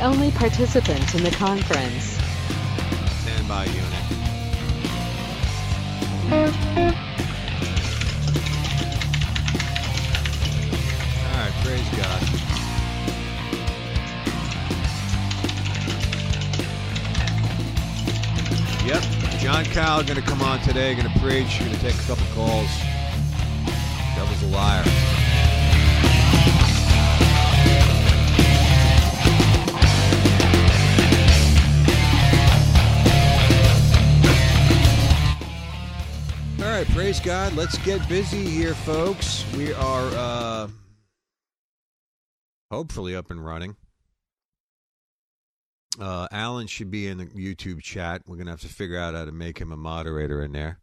only participant in the conference. Standby unit. All right, praise God. Yep, John Kyle to come on today, to preach, to take a couple calls. Devil's a liar. Right, praise God. Let's get busy here, folks. We are uh hopefully up and running. Uh Alan should be in the YouTube chat. We're to have to figure out how to make him a moderator in there.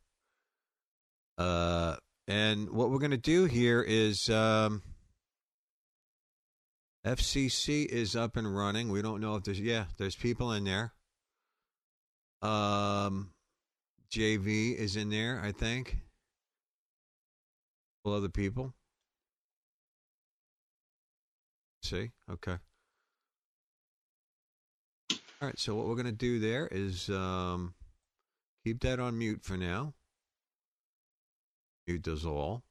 Uh and what we're to do here is um FCC is up and running. We don't know if there's yeah, there's people in there. Um JV is in there, I think. Well, other people. See? Okay. All right, so what we're going to do there is um, keep that on mute for now. Mute does all.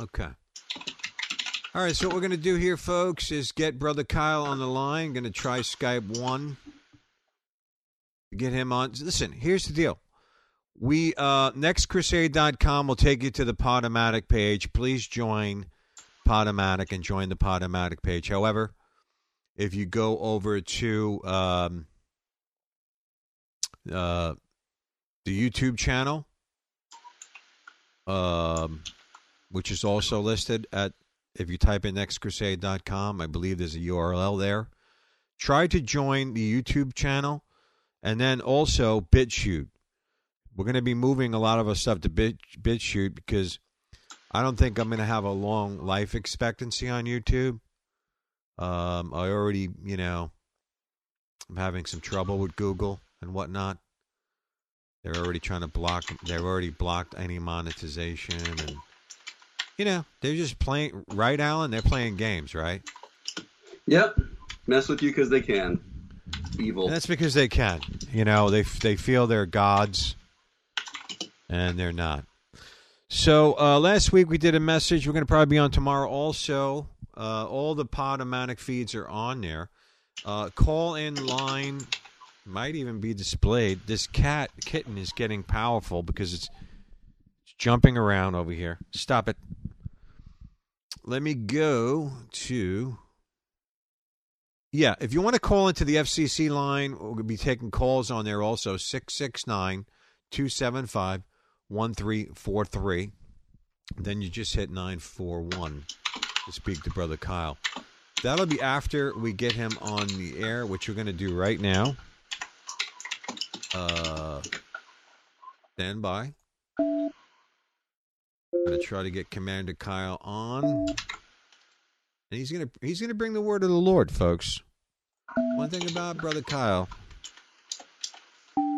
Okay. All right, so what we're going to do here, folks, is get Brother Kyle on the line. Going to try Skype one. Get him on. Listen, here's the deal. We uh nextcrusade.com will take you to the Podomatic page. Please join Podomatic and join the Podomatic page. However, if you go over to um uh the YouTube channel um which is also listed at if you type in nextcrusade.com, I believe there's a URL there. Try to join the YouTube channel and then also BitChute. We're going to be moving a lot of our stuff to Bit, BitChute because I don't think I'm going to have a long life expectancy on YouTube. Um, I already, you know, I'm having some trouble with Google and whatnot. They're already trying to block. They've already blocked any monetization, and you know, they're just playing. Right, Alan? They're playing games, right? Yep. Mess with you because they can. Evil. And that's because they can. You know, they they feel they're gods, and they're not. So uh, last week we did a message. We're going to probably be on tomorrow. Also, uh, all the Podomatic feeds are on there. Uh, call in line might even be displayed. This cat kitten is getting powerful because it's, it's jumping around over here. Stop it. Let me go to yeah, if you want to call into the FCC line, we'll be taking calls on there also 669 275 1343. Then you just hit 941 to speak to Brother Kyle. That'll be after we get him on the air, which we're going to do right now. Uh, stand by. To try to get Commander Kyle on. And he's gonna he's gonna bring the word of the Lord, folks. One thing about Brother Kyle,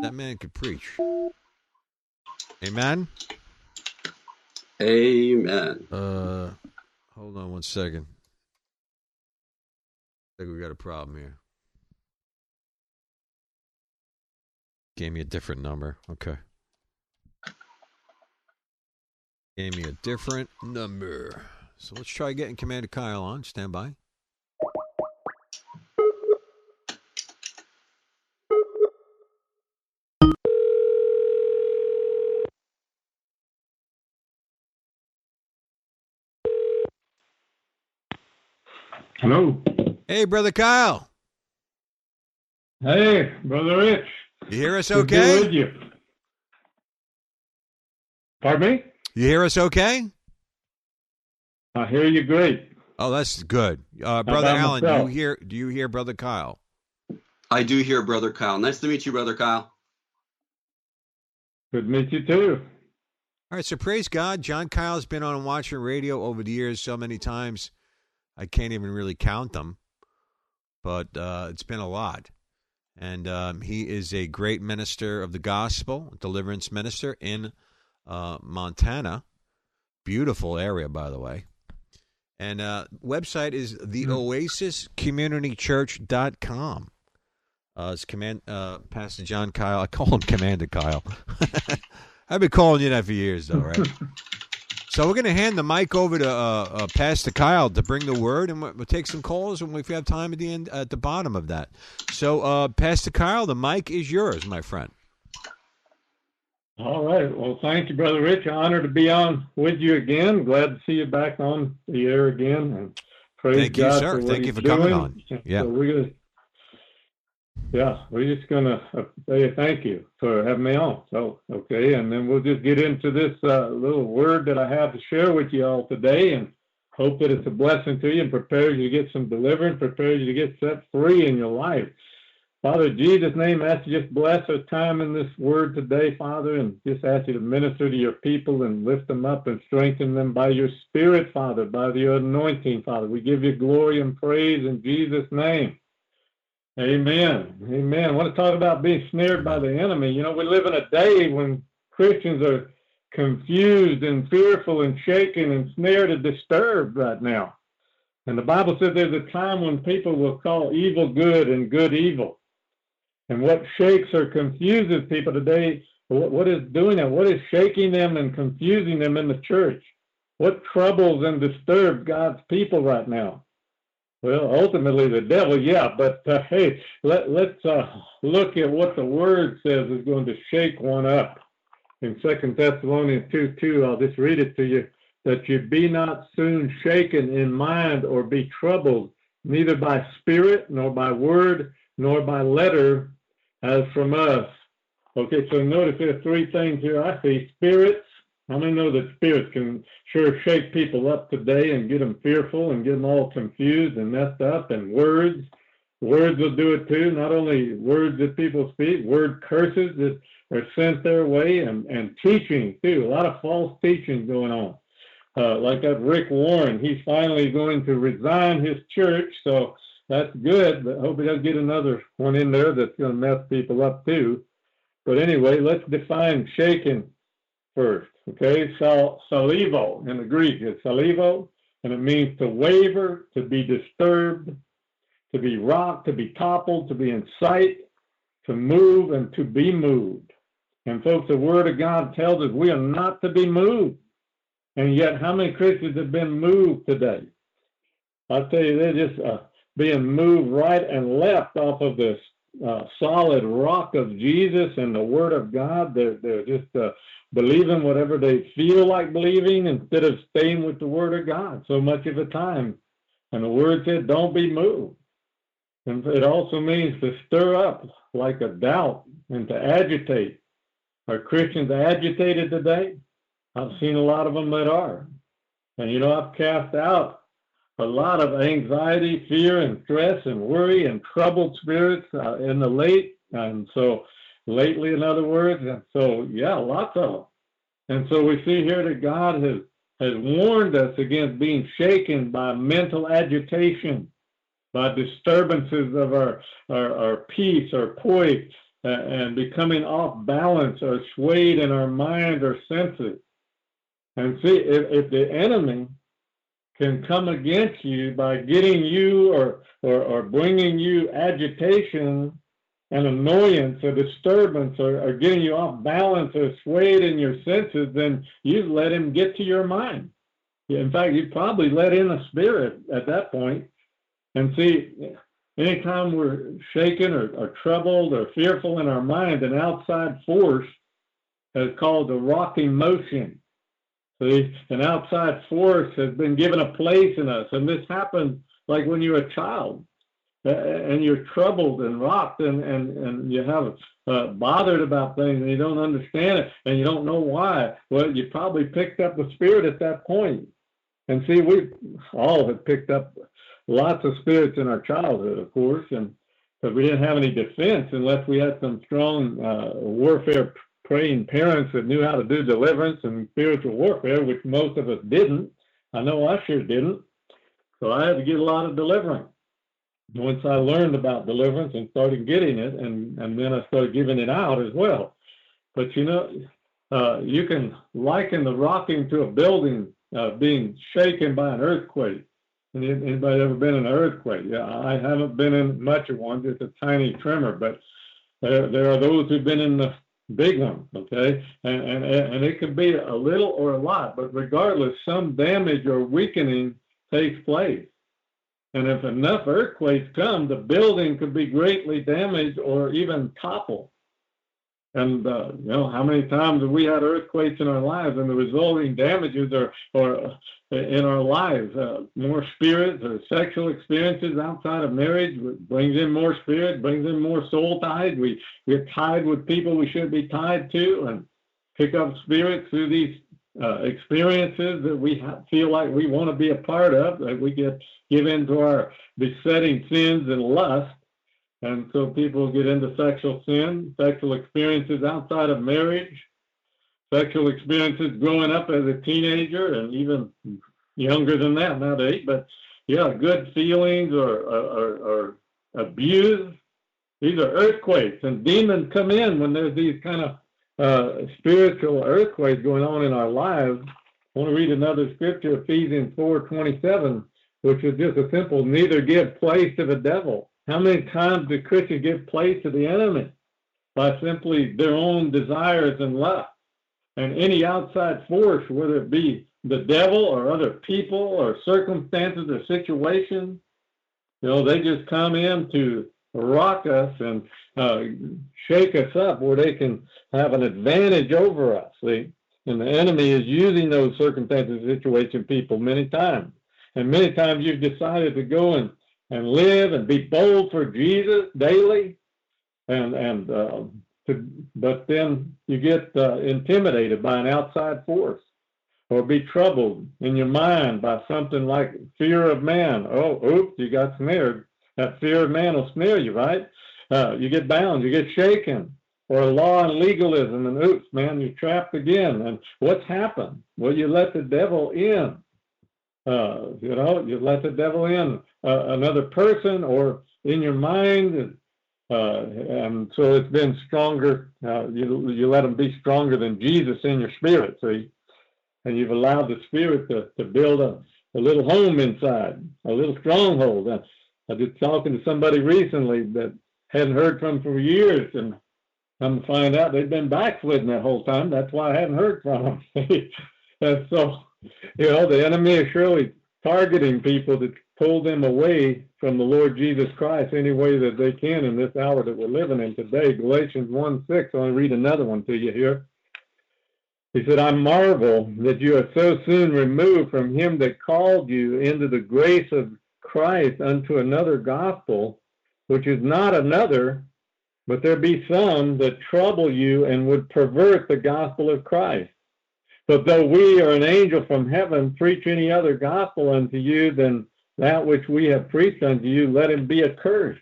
that man could preach. Amen. Amen. Uh, hold on one second. I think we got a problem here. Gave me a different number. Okay. Gave me a different number. So let's try getting Commander Kyle on. Stand by. Hello. Hey, brother Kyle. Hey, brother Rich. You hear us okay? Good you. Pardon me? You hear us okay? I hear you great. Oh, that's good. Uh, brother about Alan, do you hear? Do you hear brother Kyle? I do hear Brother Kyle. Nice to meet you, Brother Kyle. Good to meet you too. All right, so praise God. John Kyle's been on Watching Radio over the years so many times, I can't even really count them, but uh, it's been a lot. And um, he is a great minister of the gospel, deliverance minister in uh, Montana. Beautiful area, by the way. And uh, website is theoasiscommunitychurch.com. Uh, it's command, uh, Pastor John Kyle. I call him Commander Kyle. I've been calling you that for years, though, right? so we're going to hand the mic over to uh, uh, Pastor Kyle to bring the word, and we'll, we'll take some calls, and if we have time at the end, at the bottom of that. So, uh, Pastor Kyle, the mic is yours, my friend. All right. Well, thank you, brother Rich. Honor to be on with you again. Glad to see you back on the air again. And praise Thank you, sir. For Thank you for coming on. Yeah. So we're gonna. Yeah, we're just gonna uh, say thank you for having me on. So okay, and then we'll just get into this uh, little word that I have to share with you all today, and hope that it's a blessing to you and prepares you to get some deliverance, prepares you to get set free in your life. Father, Jesus' name, I ask you just bless our time in this word today, Father, and just ask you to minister to your people and lift them up and strengthen them by your Spirit, Father, by your anointing, Father. We give you glory and praise in Jesus' name. Amen. Amen. I want to talk about being snared by the enemy. You know, we live in a day when Christians are confused and fearful and shaken and snared and disturbed right now. And the Bible says there's a time when people will call evil good and good evil. And what shakes or confuses people today, what, is doing that? What is shaking them and confusing them in the church? What troubles and disturbs God's people right now? Well, ultimately the devil, yeah, but uh, hey, let, let's uh, look at what the word says is going to shake one up. In Second Thessalonians 2 2, I'll just read it to you that you be not soon shaken in mind or be troubled, neither by spirit, nor by word, nor by letter, as from us. Okay, so notice there are three things here. I see spirits. How many know that spirits can sure shake people up today and get them fearful and get them all confused and messed up? And words, words will do it too. Not only words that people speak, word curses that are sent their way, and, and teaching too. A lot of false teaching going on. Uh, like that Rick Warren, he's finally going to resign his church, so that's good. But hope he doesn't get another one in there that's going to mess people up too. But anyway, let's define shaking first. Okay, so saleuo in the Greek is saleuo, and it means to waver, to be disturbed, to be rocked, to be toppled, to be in sight, to move, and to be moved. And folks, the Word of God tells us we are not to be moved. And yet, how many Christians have been moved today? I'll tell you, they're just uh, being moved right and left off of this uh, solid rock of Jesus and the Word of God. They're, they're just uh, believing whatever they feel like believing instead of staying with the Word of God so much of the time. And the Word said, don't be moved. And it also means to stir up like a doubt and to agitate. Are Christians agitated today? I've seen a lot of them that are. And you know, I've cast out a lot of anxiety, fear, and stress, and worry, and troubled spirits uh, in the late. And so, lately, in other words. And so, yeah, lots of them. And so, we see here that God has, has warned us against being shaken by mental agitation, by disturbances of our, our, our peace, our poise, uh, and becoming off balance or swayed in our mind or senses. And see, if, if the enemy can come against you by getting you or, or, or bringing you agitation and annoyance or disturbance or, or getting you off balance or swayed in your senses, then you've let him get to your mind. In fact, you probably let in a spirit at that point. And see, anytime we're shaken or, or troubled or fearful in our mind, an outside force is called the rocking motion. See, an outside force has been given a place in us, and this happens like when you're a child and you're troubled and rocked and, and, and you have uh, bothered about things and you don't understand it and you don't know why. Well, you probably picked up the spirit at that point. And see, we all have picked up lots of spirits in our childhood, of course, and because we didn't have any defense unless we had some strong uh, warfare praying parents that knew how to do deliverance and spiritual warfare, which most of us didn't. I know I sure didn't. So I had to get a lot of deliverance. Once I learned about deliverance and started getting it, and, and then I started giving it out as well. But you know, uh, you can liken the rocking to a building uh, being shaken by an earthquake. Anybody ever been in an earthquake? Yeah, I haven't been in much of one, just a tiny tremor, but there, there are those who've been in the big one, okay? And, and, and it can be a little or a lot, but regardless, some damage or weakening takes place. And if enough earthquakes come, the building could be greatly damaged or even topple. And uh, you know how many times have we had earthquakes in our lives, and the resulting damages are, are uh, in our lives. Uh, more spirits or sexual experiences outside of marriage brings in more spirit, brings in more soul tied. We we're tied with people we should be tied to, and pick up spirits through these uh, experiences that we feel like we want to be a part of. That we get give into our besetting sins and lust and so people get into sexual sin, sexual experiences outside of marriage, sexual experiences growing up as a teenager and even younger than that nowadays. But yeah, good feelings or, or, or abuse. These are earthquakes, and demons come in when there's these kind of uh, spiritual earthquakes going on in our lives. I want to read another scripture, Ephesians 4:27, which is just a simple: neither give place to the devil. How many times do Christians give place to the enemy by simply their own desires and lust? And any outside force, whether it be the devil or other people or circumstances or situations, you know, they just come in to rock us and uh, shake us up where they can have an advantage over us. See? And the enemy is using those circumstances, situation, people many times. And many times you've decided to go and and live and be bold for Jesus daily, and and uh, to, but then you get uh, intimidated by an outside force, or be troubled in your mind by something like fear of man. Oh, oops, you got snared. That fear of man will snare you, right? Uh, you get bound, you get shaken, or law and legalism, and oops, man, you're trapped again. And what's happened? Well, you let the devil in. Uh, you know, you let the devil in uh, another person or in your mind. Uh, and so it's been stronger. Uh, you, you let them be stronger than Jesus in your spirit, see? And you've allowed the spirit to, to build a, a little home inside, a little stronghold. I, I was talking to somebody recently that hadn't heard from for years, and I'm to find out they've been backsliding that whole time. That's why I hadn't heard from them. and so, you know, the enemy is surely targeting people to pull them away from the Lord Jesus Christ any way that they can in this hour that we're living in today. Galatians 1 6, I'll read another one to you here. He said, I marvel that you are so soon removed from him that called you into the grace of Christ unto another gospel, which is not another, but there be some that trouble you and would pervert the gospel of Christ. But though we or an angel from heaven preach any other gospel unto you than that which we have preached unto you, let him be accursed.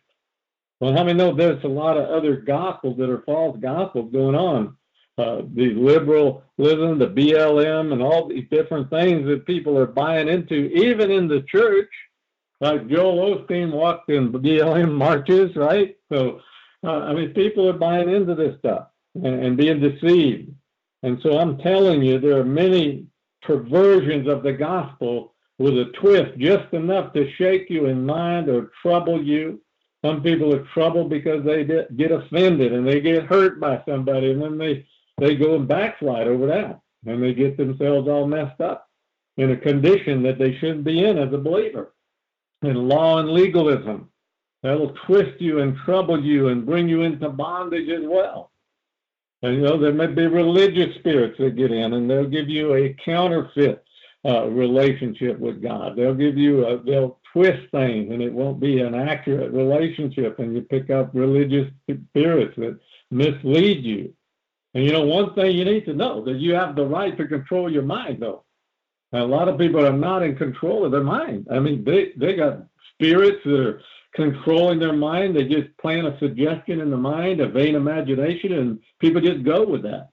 Well, how many know there's a lot of other gospels that are false gospels going on? Uh, the liberalism, the BLM, and all these different things that people are buying into, even in the church. Like Joel Osteen walked in BLM marches, right? So, uh, I mean, people are buying into this stuff and, and being deceived. And so I'm telling you, there are many perversions of the gospel with a twist just enough to shake you in mind or trouble you. Some people are troubled because they get offended and they get hurt by somebody, and then they they go and backslide over that, and they get themselves all messed up in a condition that they shouldn't be in as a believer. And law and legalism that'll twist you and trouble you and bring you into bondage as well. And you know there may be religious spirits that get in, and they'll give you a counterfeit uh, relationship with God. They'll give you, a, they'll twist things and it won't be an accurate relationship and you pick up religious spirits that mislead you. And you know, one thing you need to know that you have the right to control your mind though. And a lot of people are not in control of their mind. I mean, they, they got spirits that are controlling their mind. They just plant a suggestion in the mind, a vain imagination, and people just go with that.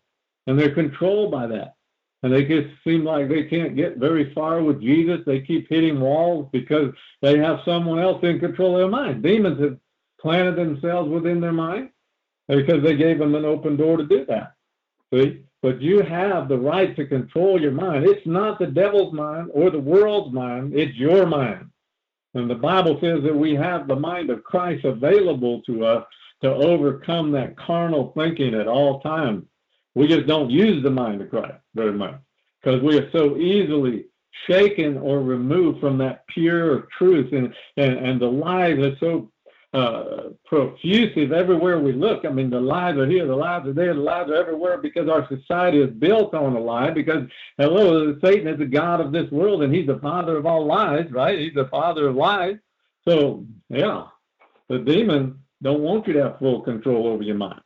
And they're controlled by that. And they just seem like they can't get very far with Jesus. They keep hitting walls because they have someone else in control of their mind. Demons have planted themselves within their mind because they gave them an open door to do that. See? But you have the right to control your mind. It's not the devil's mind or the world's mind, it's your mind. And the Bible says that we have the mind of Christ available to us to overcome that carnal thinking at all times. We just don't use the mind of Christ very much because we are so easily shaken or removed from that pure truth and, and, and the lies are so uh, profusive everywhere we look. I mean, the lies are here, the lies are there, the lies are everywhere because our society is built on a lie. Because, hello, Satan is the God of this world and he's the father of all lies, right? He's the father of lies. So, yeah, the demons don't want you to have full control over your mind.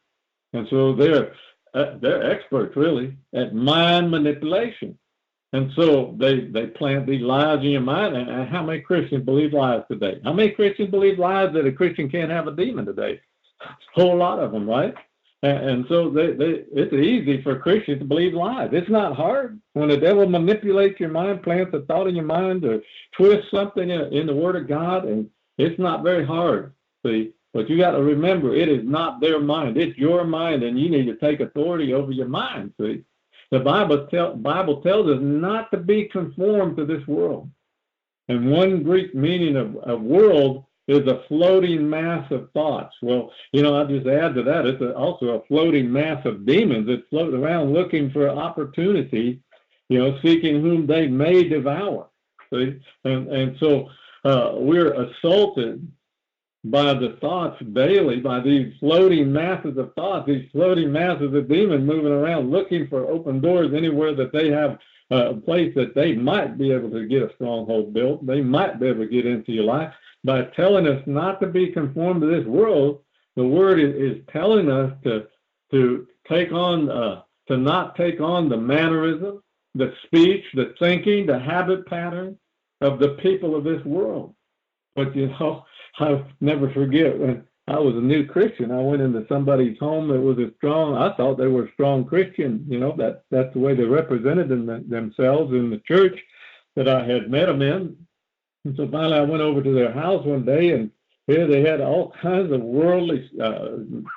And so they're, uh, they're experts, really, at mind manipulation. And so they, they plant these lies in your mind. And how many Christians believe lies today? How many Christians believe lies that a Christian can't have a demon today? A whole lot of them, right? And, and so they, they, it's easy for Christians to believe lies. It's not hard. When the devil manipulates your mind, plants a thought in your mind, or twists something in, in the Word of God, and it's not very hard. See, but you got to remember, it is not their mind. It's your mind, and you need to take authority over your mind. See, the Bible, tell, Bible tells us not to be conformed to this world. And one Greek meaning of, of world is a floating mass of thoughts. Well, you know, I'll just add to that, it's a, also a floating mass of demons that float around looking for opportunity, you know, seeking whom they may devour. See? And, and so uh, we're assaulted by the thoughts daily, by these floating masses of thoughts, these floating masses of demons moving around looking for open doors anywhere that they have a place that they might be able to get a stronghold built. They might be able to get into your life. By telling us not to be conformed to this world, the word is, is telling us to to take on uh, to not take on the mannerism, the speech, the thinking, the habit pattern of the people of this world. But you know, I'll never forget when I was a new Christian. I went into somebody's home that was a strong. I thought they were a strong Christian. You know that that's the way they represented them, themselves in the church that I had met them in. And so finally, I went over to their house one day, and here they had all kinds of worldly uh,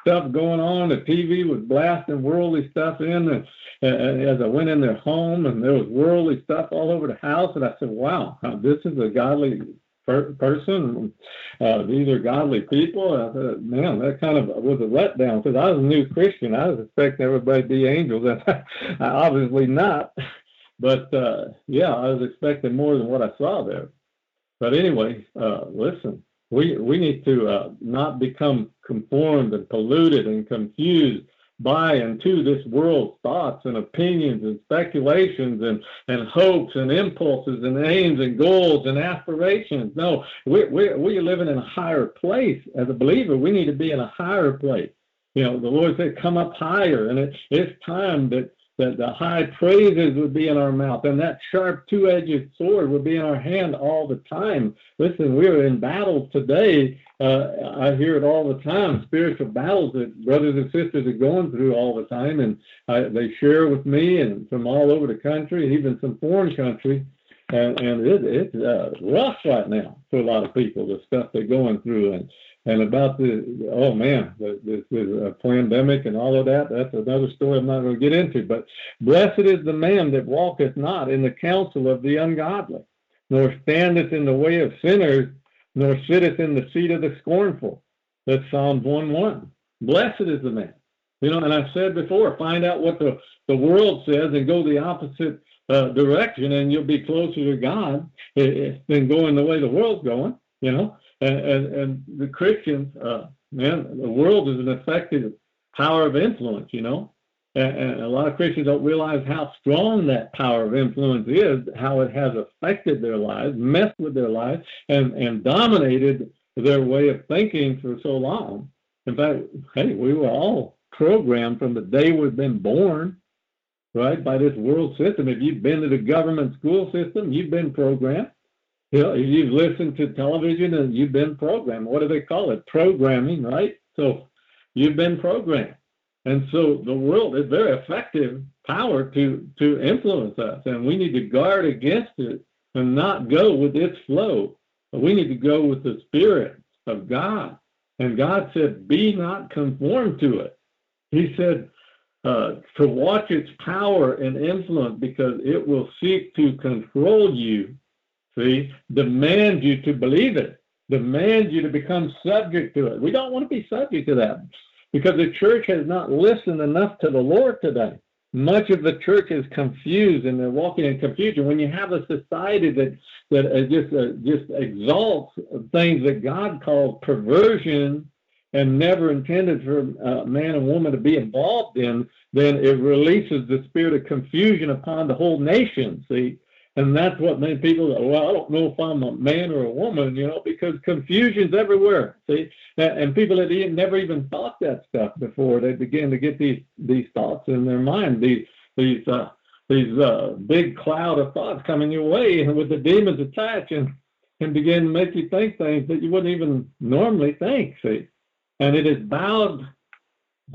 stuff going on. The TV was blasting worldly stuff in, and, and as I went in their home, and there was worldly stuff all over the house, and I said, "Wow, this is a godly per- person. Uh, these are godly people. I thought, man, that kind of was a letdown because I was a new Christian. I was expecting everybody to be angels, and I obviously not. But uh, yeah, I was expecting more than what I saw there. But anyway, uh, listen, we we need to uh, not become conformed and polluted and confused by and to this world's thoughts and opinions and speculations and, and hopes and impulses and aims and goals and aspirations. No, we're, we're, we're living in a higher place. As a believer, we need to be in a higher place. You know, the Lord said, come up higher. And it, it's time that that the high praises would be in our mouth and that sharp two-edged sword would be in our hand all the time. Listen, we're in battles today. Uh, I hear it all the time, spiritual battles that brothers and sisters are going through all the time. And I, they share with me and from all over the country, even some foreign countries. And, and it, it's uh, rough right now for a lot of people, the stuff they're going through. And and about the oh man, the, the, the pandemic and all of that. That's another story I'm not going to get into. But blessed is the man that walketh not in the counsel of the ungodly, nor standeth in the way of sinners, nor sitteth in the seat of the scornful. That's Psalms one one. Blessed is the man. You know, and I've said before, find out what the, the world says and go the opposite uh, direction, and you'll be closer to God eh, eh, than going the way the world's going. You know, and, and, and the Christians, uh, man, the world is an effective power of influence, you know. And, and a lot of Christians don't realize how strong that power of influence is, how it has affected their lives, messed with their lives, and, and dominated their way of thinking for so long. In fact, hey, we were all programmed from the day we've been born, right, by this world system. If you've been to the government school system, you've been programmed. You know, you've listened to television and you've been programmed. What do they call it? Programming, right? So you've been programmed. And so the world is very effective power to, to influence us. And we need to guard against it and not go with its flow. We need to go with the spirit of God. And God said, Be not conformed to it. He said, uh, to watch its power and influence because it will seek to control you, see, demand you to believe it, demand you to become subject to it. We don't want to be subject to that because the church has not listened enough to the Lord today. Much of the church is confused and they're walking in confusion. When you have a society that that uh, just uh, just exalts things that God called perversion and never intended for a man and woman to be involved in, then it releases the spirit of confusion upon the whole nation. See, and that's what many people, go, well, I don't know if I'm a man or a woman, you know, because confusion's everywhere. See, and people that never even thought that stuff before, they begin to get these these thoughts in their mind, these these uh, these uh, big cloud of thoughts coming your way, and with the demons attached, and and begin to make you think things that you wouldn't even normally think. See, and it is bowed.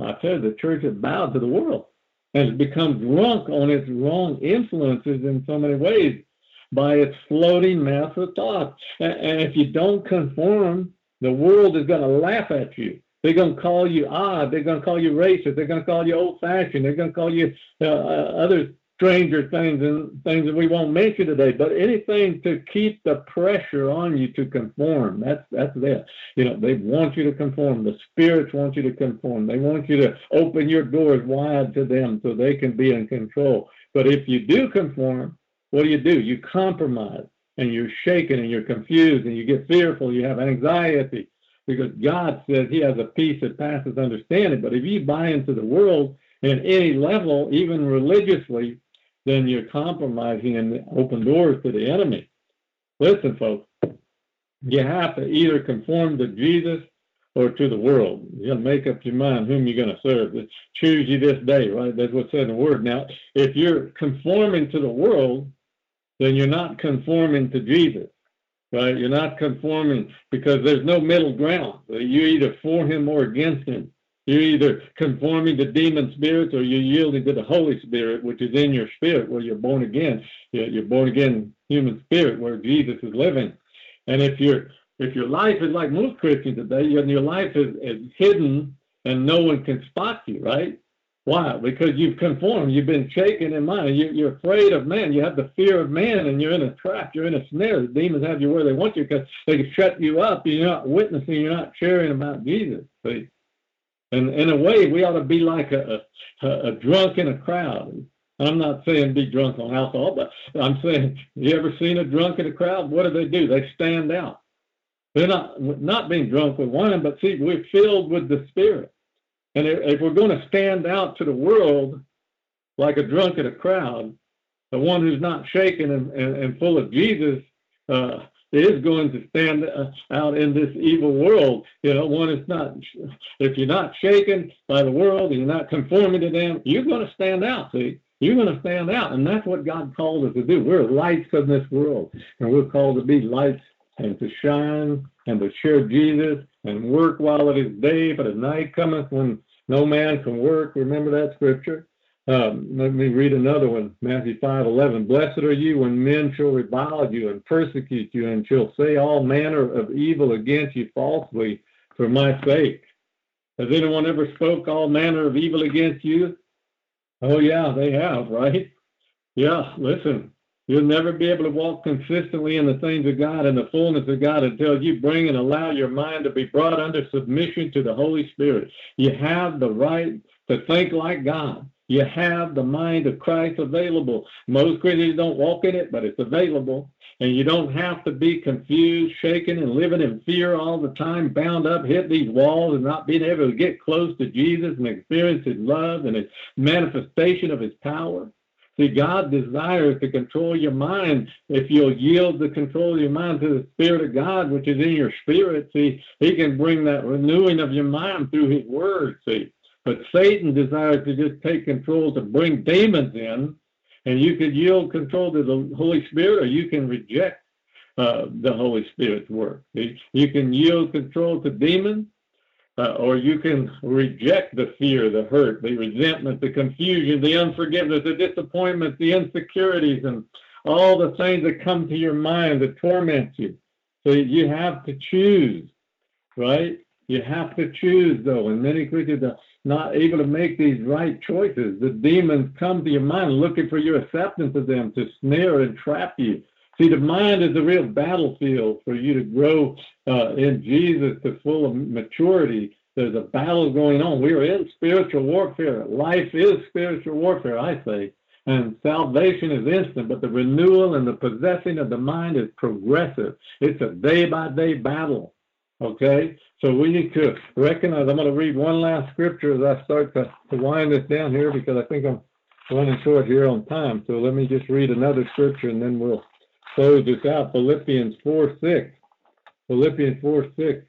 I tell you, the church is bowed to the world has become drunk on its wrong influences in so many ways by its floating mass of thought. And if you don't conform, the world is going to laugh at you. They're going to call you odd. They're going to call you racist. They're going to call you old fashioned. They're going to call you uh, uh other stranger things and things that we won't mention today, but anything to keep the pressure on you to conform. That's that's it. You know, they want you to conform. The spirits want you to conform. They want you to open your doors wide to them so they can be in control. But if you do conform, what do you do? You compromise and you're shaken and you're confused and you get fearful, you have anxiety. Because God says He has a peace that passes understanding. But if you buy into the world in any level, even religiously, then you're compromising and open doors to the enemy. Listen, folks, you have to either conform to Jesus or to the world. You got to make up your mind whom you're going to serve. It's choose you this day, right? That's what's said in the word. Now, if you're conforming to the world, then you're not conforming to Jesus, right? You're not conforming because there's no middle ground. You're either for him or against him. You're either conforming to demon spirits or you're yielding to the Holy Spirit, which is in your spirit where you're born again. You're born again human spirit where Jesus is living. And if your if your life is like most Christians today, and your life is, is hidden and no one can spot you, right? Why? Because you've conformed. You've been shaken in mind. You, you're afraid of man. You have the fear of man, and you're in a trap. You're in a snare. The demons have you where they want you because they can shut you up. You're not witnessing. You're not sharing about Jesus. See? And in a way, we ought to be like a, a, a drunk in a crowd. I'm not saying be drunk on alcohol, but I'm saying, you ever seen a drunk in a crowd? What do they do? They stand out. They're not not being drunk with wine, but see, we're filled with the Spirit. And if, we're going to stand out to the world like a drunk in a crowd, the one who's not shaken and, and, and full of Jesus, uh, is going to stand out in this evil world. You know, one is not, if you're not shaken by the world and you're not conforming to them, you're going to stand out, see? You're going to stand out. And that's what God called us to do. We're lights of this world, and we're called to be lights and to shine and to share Jesus and work while it is day, but at night cometh when no man can work. Remember that scripture? Um, let me read another one, Matthew 5 11. Blessed are you when men shall revile you and persecute you and shall say all manner of evil against you falsely for my sake. Has anyone ever spoke all manner of evil against you? Oh, yeah, they have, right? Yeah, listen, you'll never be able to walk consistently in the things of God and the fullness of God until you bring and allow your mind to be brought under submission to the Holy Spirit. You have the right to think like God. You have the mind of Christ available. Most Christians don't walk in it, but it's available. and you don't have to be confused, shaken, and living in fear all the time, bound up, hit these walls, and not being able to get close to Jesus and experience His love and His manifestation of His power. See, God desires to control your mind. If you'll yield the control of your mind to the Spirit of God, which is in your spirit, see, He can bring that renewing of your mind through His Word, see. But Satan desires to just take control to bring demons in, and you could yield control to the Holy Spirit, or you can reject uh, the Holy Spirit's work. You can yield control to demons, uh, or you can reject the fear, the hurt, the resentment, the confusion, the unforgiveness, the disappointment, the insecurities, and all the things that come to your mind that torment you. So you have to choose, right? You have to choose, though. And many Christians not able to make these right choices. The demons come to your mind looking for your acceptance of them to snare and trap you. See, the mind is a real battlefield for you to grow uh, in Jesus to full of maturity. There's a battle going on. We are in spiritual warfare. Life is spiritual warfare, I say. And salvation is instant, but the renewal and the possessing of the mind is progressive. It's a day by day battle. Okay? So we need to recognize. I'm going to read one last scripture as I start to, to wind this down here because I think I'm running short here on time. So let me just read another scripture and then we'll close this out. Philippians 4 6. Philippians 4 6.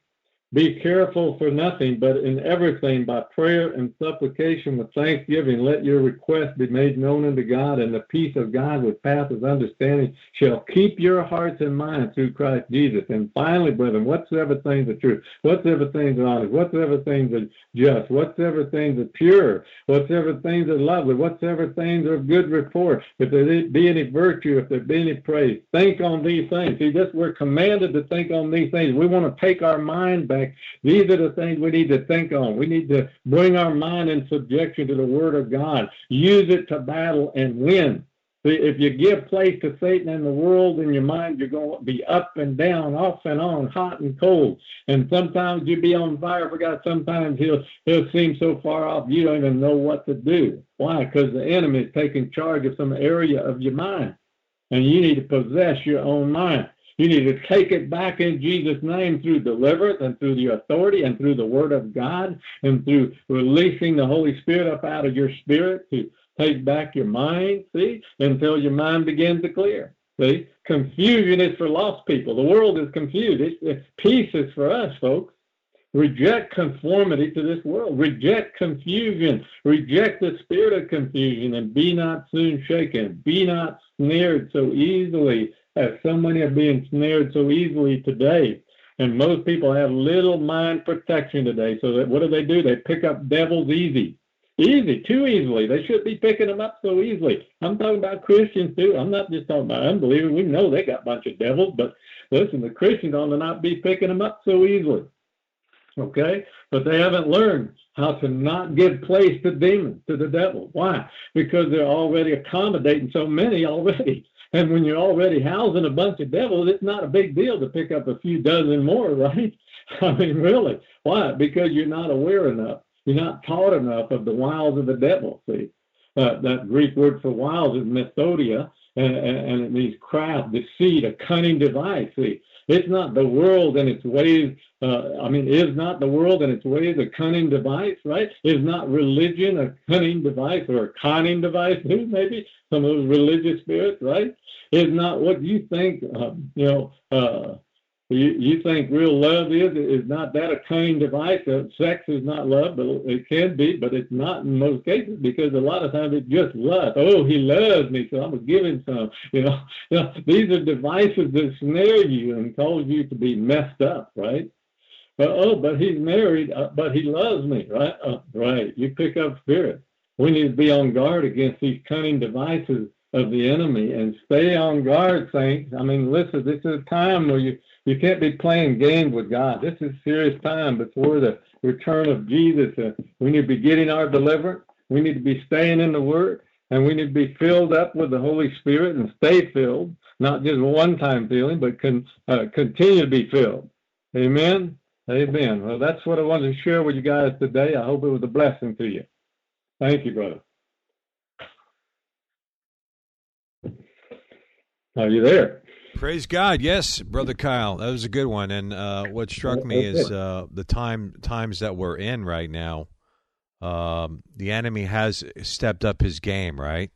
Be careful for nothing, but in everything by prayer and supplication with thanksgiving, let your requests be made known unto God, and the peace of God, which passeth understanding, shall keep your hearts and minds through Christ Jesus. And finally, brethren, whatsoever things are true, whatsoever things are honest, whatsoever things are just, whatsoever things are pure, whatsoever things are lovely, whatsoever things are of good report, if there be any virtue, if there be any praise, think on these things. See, this we're commanded to think on these things. We want to take our mind back these are the things we need to think on. We need to bring our mind in subjection to the Word of God. Use it to battle and win. If you give place to Satan and the world in your mind, you're going to be up and down, off and on, hot and cold. And sometimes you'll be on fire for God. Sometimes he'll he'll seem so far off you don't even know what to do. Why? Because the enemy is taking charge of some area of your mind, and you need to possess your own mind. You need to take it back in Jesus' name through deliverance and through the authority and through the Word of God and through releasing the Holy Spirit up out of your spirit to take back your mind, see, until your mind begins to clear. See, confusion is for lost people. The world is confused. It's, peace is for us, folks. Reject conformity to this world. Reject confusion. Reject the spirit of confusion and be not soon shaken. Be not snared so easily as so many are being snared so easily today. And most people have little mind protection today. So that what do they do? They pick up devils easy. Easy, too easily. They should be picking them up so easily. I'm talking about Christians too. I'm not just talking about unbelievers. We know they got a bunch of devils, but listen, the Christians ought to not be picking them up so easily. Okay? But they haven't learned how to not give place to demons, to the devil. Why? Because they're already accommodating so many already. And when you're already housing a bunch of devils, it's not a big deal to pick up a few dozen more, right? I mean, really. Why? Because you're not aware enough. You're not taught enough of the wiles of the devil. See, uh, that Greek word for wiles is methodeia, and, and, and it means craft, deceit, a cunning device. See, it's not the world and its ways. Uh, I mean, is not the world and its ways a cunning device, right? Is not religion a cunning device or a conning device? Maybe some of those religious spirits, right? Is not what you think. Uh, you know, uh, you, you think real love is is not that a cunning device? Uh, sex is not love, but it can be, but it's not in most cases because a lot of times it's just lust. Oh, he loves me, so I'm gonna give him some. You know, you know these are devices that snare you and cause you to be messed up, right? But oh, but he's married, uh, but he loves me, right? Uh, right. You pick up spirit. We need to be on guard against these cunning devices of the enemy and stay on guard, saints. I mean, listen, this is a time where you you can't be playing games with God. This is serious time before the return of Jesus. Uh, we need to be getting our deliverance. We need to be staying in the Word, and we need to be filled up with the Holy Spirit and stay filled, not just one-time feeling, but con, uh, continue to be filled. Amen. Amen. Well, that's what I wanted to share with you guys today. I hope it was a blessing to you. Thank you, brother. Are you there? Praise God, yes, brother Kyle, that was a good one. And uh, what struck me is uh, the time times that we're in right now. Um, the enemy has stepped up his game, right?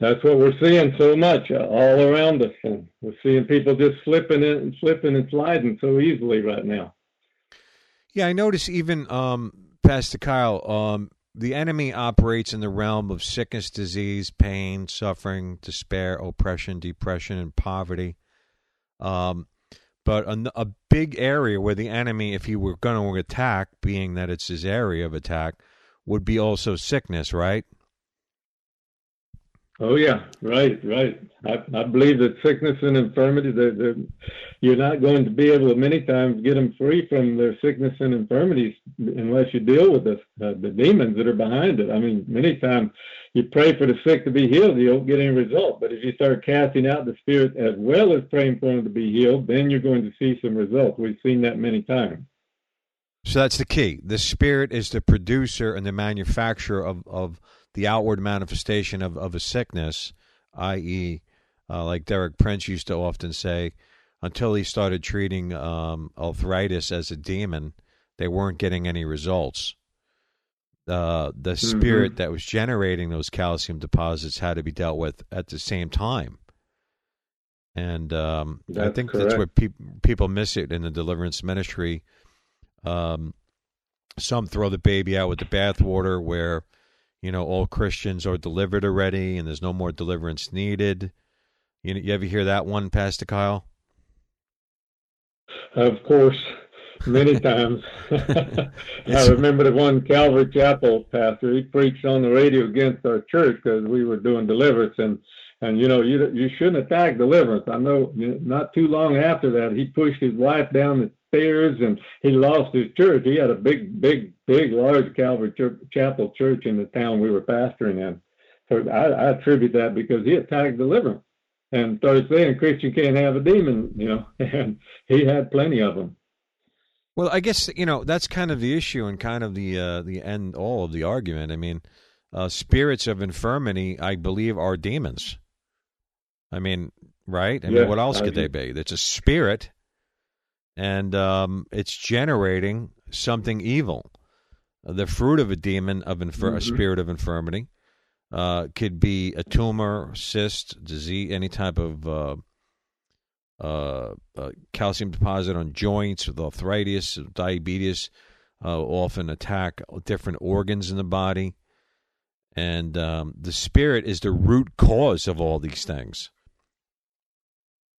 That's what we're seeing so much uh, all around us, and we're seeing people just slipping and slipping and sliding so easily right now. Yeah, I notice even um, Pastor Kyle, um, the enemy operates in the realm of sickness, disease, pain, suffering, despair, oppression, depression, and poverty. Um, but a, a, big area where the enemy, if he were going to attack, being that it's his area of attack, would be also sickness, right? Oh yeah, right, right. I, I believe that sickness and infirmity, that you're not going to be able to many times get them free from their sickness and infirmities unless you deal with the uh, the demons that are behind it. I mean, many times you pray for the sick to be healed, you don't get any result. But if you start casting out the spirit as well as praying for them to be healed, then you're going to see some results. We've seen that many times. So that's the key. The spirit is the producer and the manufacturer of of the outward manifestation of, of a sickness, i.e., uh, like Derek Prince used to often say, until he started treating um, arthritis as a demon, they weren't getting any results. Uh, the mm-hmm. spirit that was generating those calcium deposits had to be dealt with at the same time. And um, I think correct. that's where pe- people miss it in the deliverance ministry. Um, some throw the baby out with the bathwater, where you know, all Christians are delivered already and there's no more deliverance needed. You, you ever hear that one, Pastor Kyle? Of course, many times. I remember the one Calvary Chapel pastor. He preached on the radio against our church because we were doing deliverance, and and you know you you shouldn't attack deliverance. I know not too long after that he pushed his wife down the stairs and he lost his church. He had a big, big, big, large Calvary church, Chapel church in the town we were pastoring in. So I, I attribute that because he attacked deliverance and started saying Christian can't have a demon, you know, and he had plenty of them. Well, I guess you know that's kind of the issue and kind of the uh, the end all of the argument. I mean, uh, spirits of infirmity, I believe, are demons. I mean, right? I mean, what else could they be? It's a spirit and um, it's generating something evil. The fruit of a demon of infir- mm-hmm. a spirit of infirmity uh, could be a tumor, cyst, disease, any type of uh, uh, uh calcium deposit on joints, with arthritis, diabetes. Uh, often attack different organs in the body, and um, the spirit is the root cause of all these things.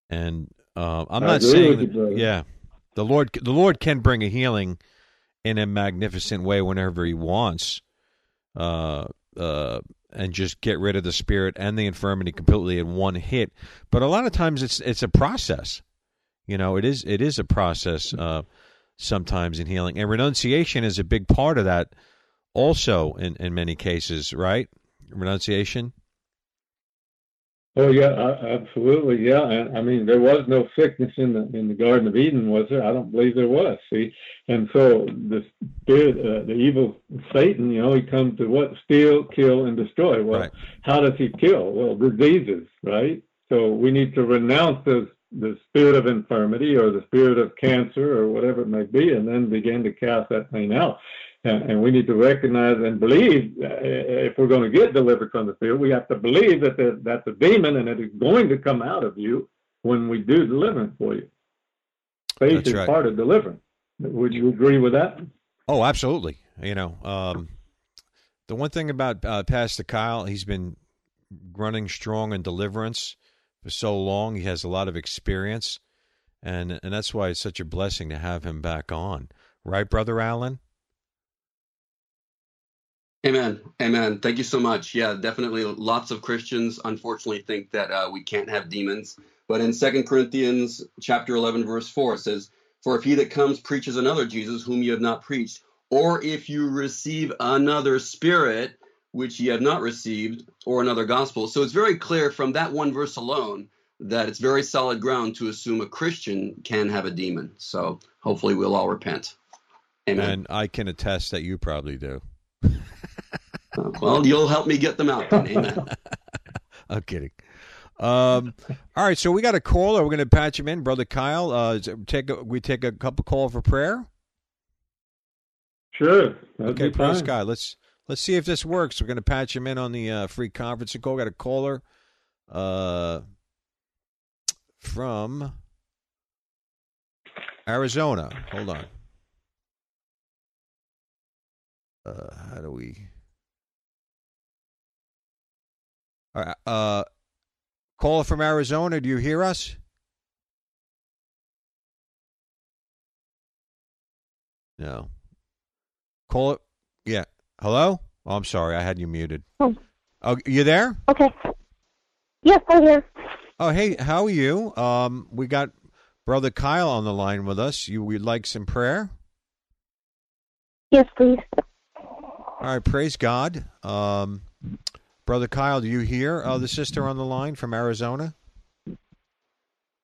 And uh, I'm not saying that, yeah. The Lord, the Lord can bring a healing in a magnificent way whenever He wants, uh, uh, and just get rid of the spirit and the infirmity completely in one hit. But a lot of times, it's it's a process. You know, it is it is a process uh, sometimes in healing, and renunciation is a big part of that. Also, in in many cases, right? Renunciation. Oh yeah, absolutely, yeah. I, I mean, there was no sickness in the in the Garden of Eden, was there? I don't believe there was. See, and so the spirit, uh, the evil Satan, you know, he comes to what steal, kill, and destroy. Well, right. how does he kill? Well, diseases, right? So we need to renounce the the spirit of infirmity or the spirit of cancer or whatever it may be, and then begin to cast that thing out. And, we need to recognize and believe uh, if we're going to get delivered from the fear, we have to believe that the, that's a demon and it is going to come out of you when we do deliverance for you. Faith that's is right. part of deliverance. Would you agree with that? Oh, absolutely. You know, um, the one thing about uh, Pastor Kyle, he's been running strong in deliverance for so long. He has a lot of experience, and and that's why it's such a blessing to have him back on. Right, Brother Allen? Amen. Amen. Thank you so much. Yeah, definitely. Lots of Christians, unfortunately, think that uh, we can't have demons. But in Second Corinthians chapter 11, verse 4, it says, For if he that comes preaches another Jesus whom you have not preached, or if you receive another spirit which ye have not received, or another gospel. So it's very clear from that one verse alone that it's very solid ground to assume a Christian can have a demon. So hopefully we'll all repent. Amen. And I can attest that you probably do. well, you'll help me get them out. Then. Amen. I'm kidding. Um, all right, so we got a caller. We're going to patch him in, brother Kyle. Uh, take a, we take a couple call for prayer. Sure. That'd Okay, be praise fine. God. Let's let's see if this works. We're going to patch him in on the uh, free conferencing call. Got a caller uh, from Arizona. Hold on. Uh, how do we? All right, uh, caller from Arizona. Do you hear us? No. Call it. Yeah. Hello? Oh, I'm sorry. I had you muted. Oh. Oh, you there? Okay. Yes, I'm here. Oh, hey, how are you? Um, we got brother Kyle on the line with us. You would like some prayer? Yes, please. All right, praise God. Um, brother Kyle, do you hear uh, the sister on the line from Arizona?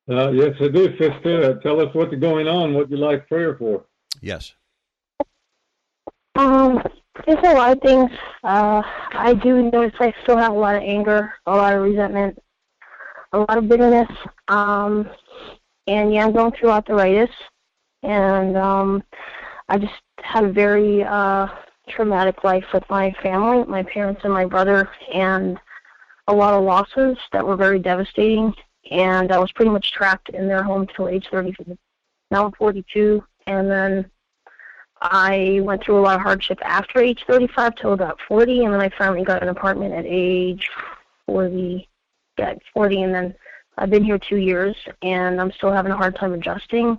Uh, yes, I do, sister. Uh, tell us what's going on. What you like prayer for? Yes. Um, there's a lot of things. Uh, I do notice I still have a lot of anger, a lot of resentment, a lot of bitterness. Um, and yeah, I'm going through arthritis, and um, I just have a very uh, traumatic life with my family, my parents and my brother, and a lot of losses that were very devastating. And I was pretty much trapped in their home till age 30. Now I'm 42, and then I went through a lot of hardship after age 35 till about 40, and then I finally got an apartment at age 40. Yeah, 40, and then I've been here two years, and I'm still having a hard time adjusting.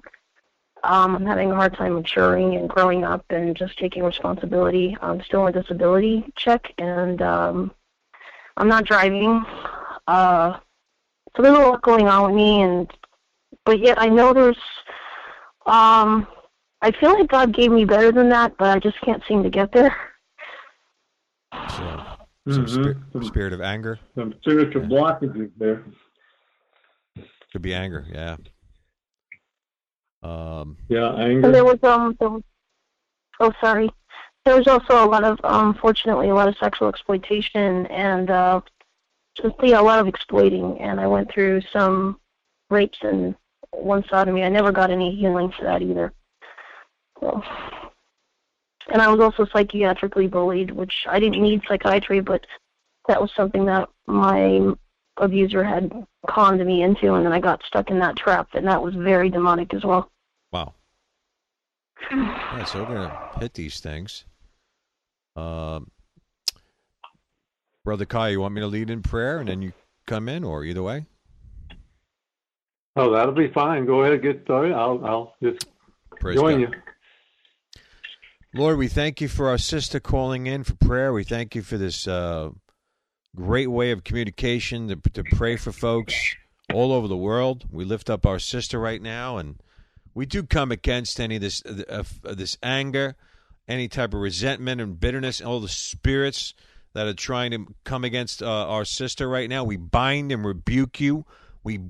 Um, I'm having a hard time maturing and growing up and just taking responsibility. I'm still on disability check, and um, I'm not driving. Uh, so there's a lot going on with me, and but yet I know there's um, I feel like God gave me better than that, but I just can't seem to get there. So, some Mhm. spir- Some, spirit of anger. some spiritual Yeah. blockages there. Could be anger. Yeah. Um, Yeah, And there was um, there was, oh sorry, there was also a lot of um, fortunately a lot of sexual exploitation and uh, just yeah, a lot of exploiting. And I went through some rapes and one sodomy. I never got any healing for that either. So. And I was also psychiatrically bullied, which I didn't need psychiatry, but that was something that my abuser had conned me into, and then I got stuck in that trap, and that was very demonic as well. Wow. All right, so we're gonna hit these things. Um, brother Kyle, you want me to lead in prayer and then you come in, or either way? Oh, that'll be fine. Go ahead, get started. I'll, I'll just Praise join God. you. Lord, we thank you for our sister calling in for prayer. We thank you for this uh, great way of communication to, to pray for folks all over the world. We lift up our sister right now, and we do come against any of this uh, this anger, any type of resentment and bitterness, and all the spirits that are trying to come against uh, our sister right now. We bind and rebuke you. We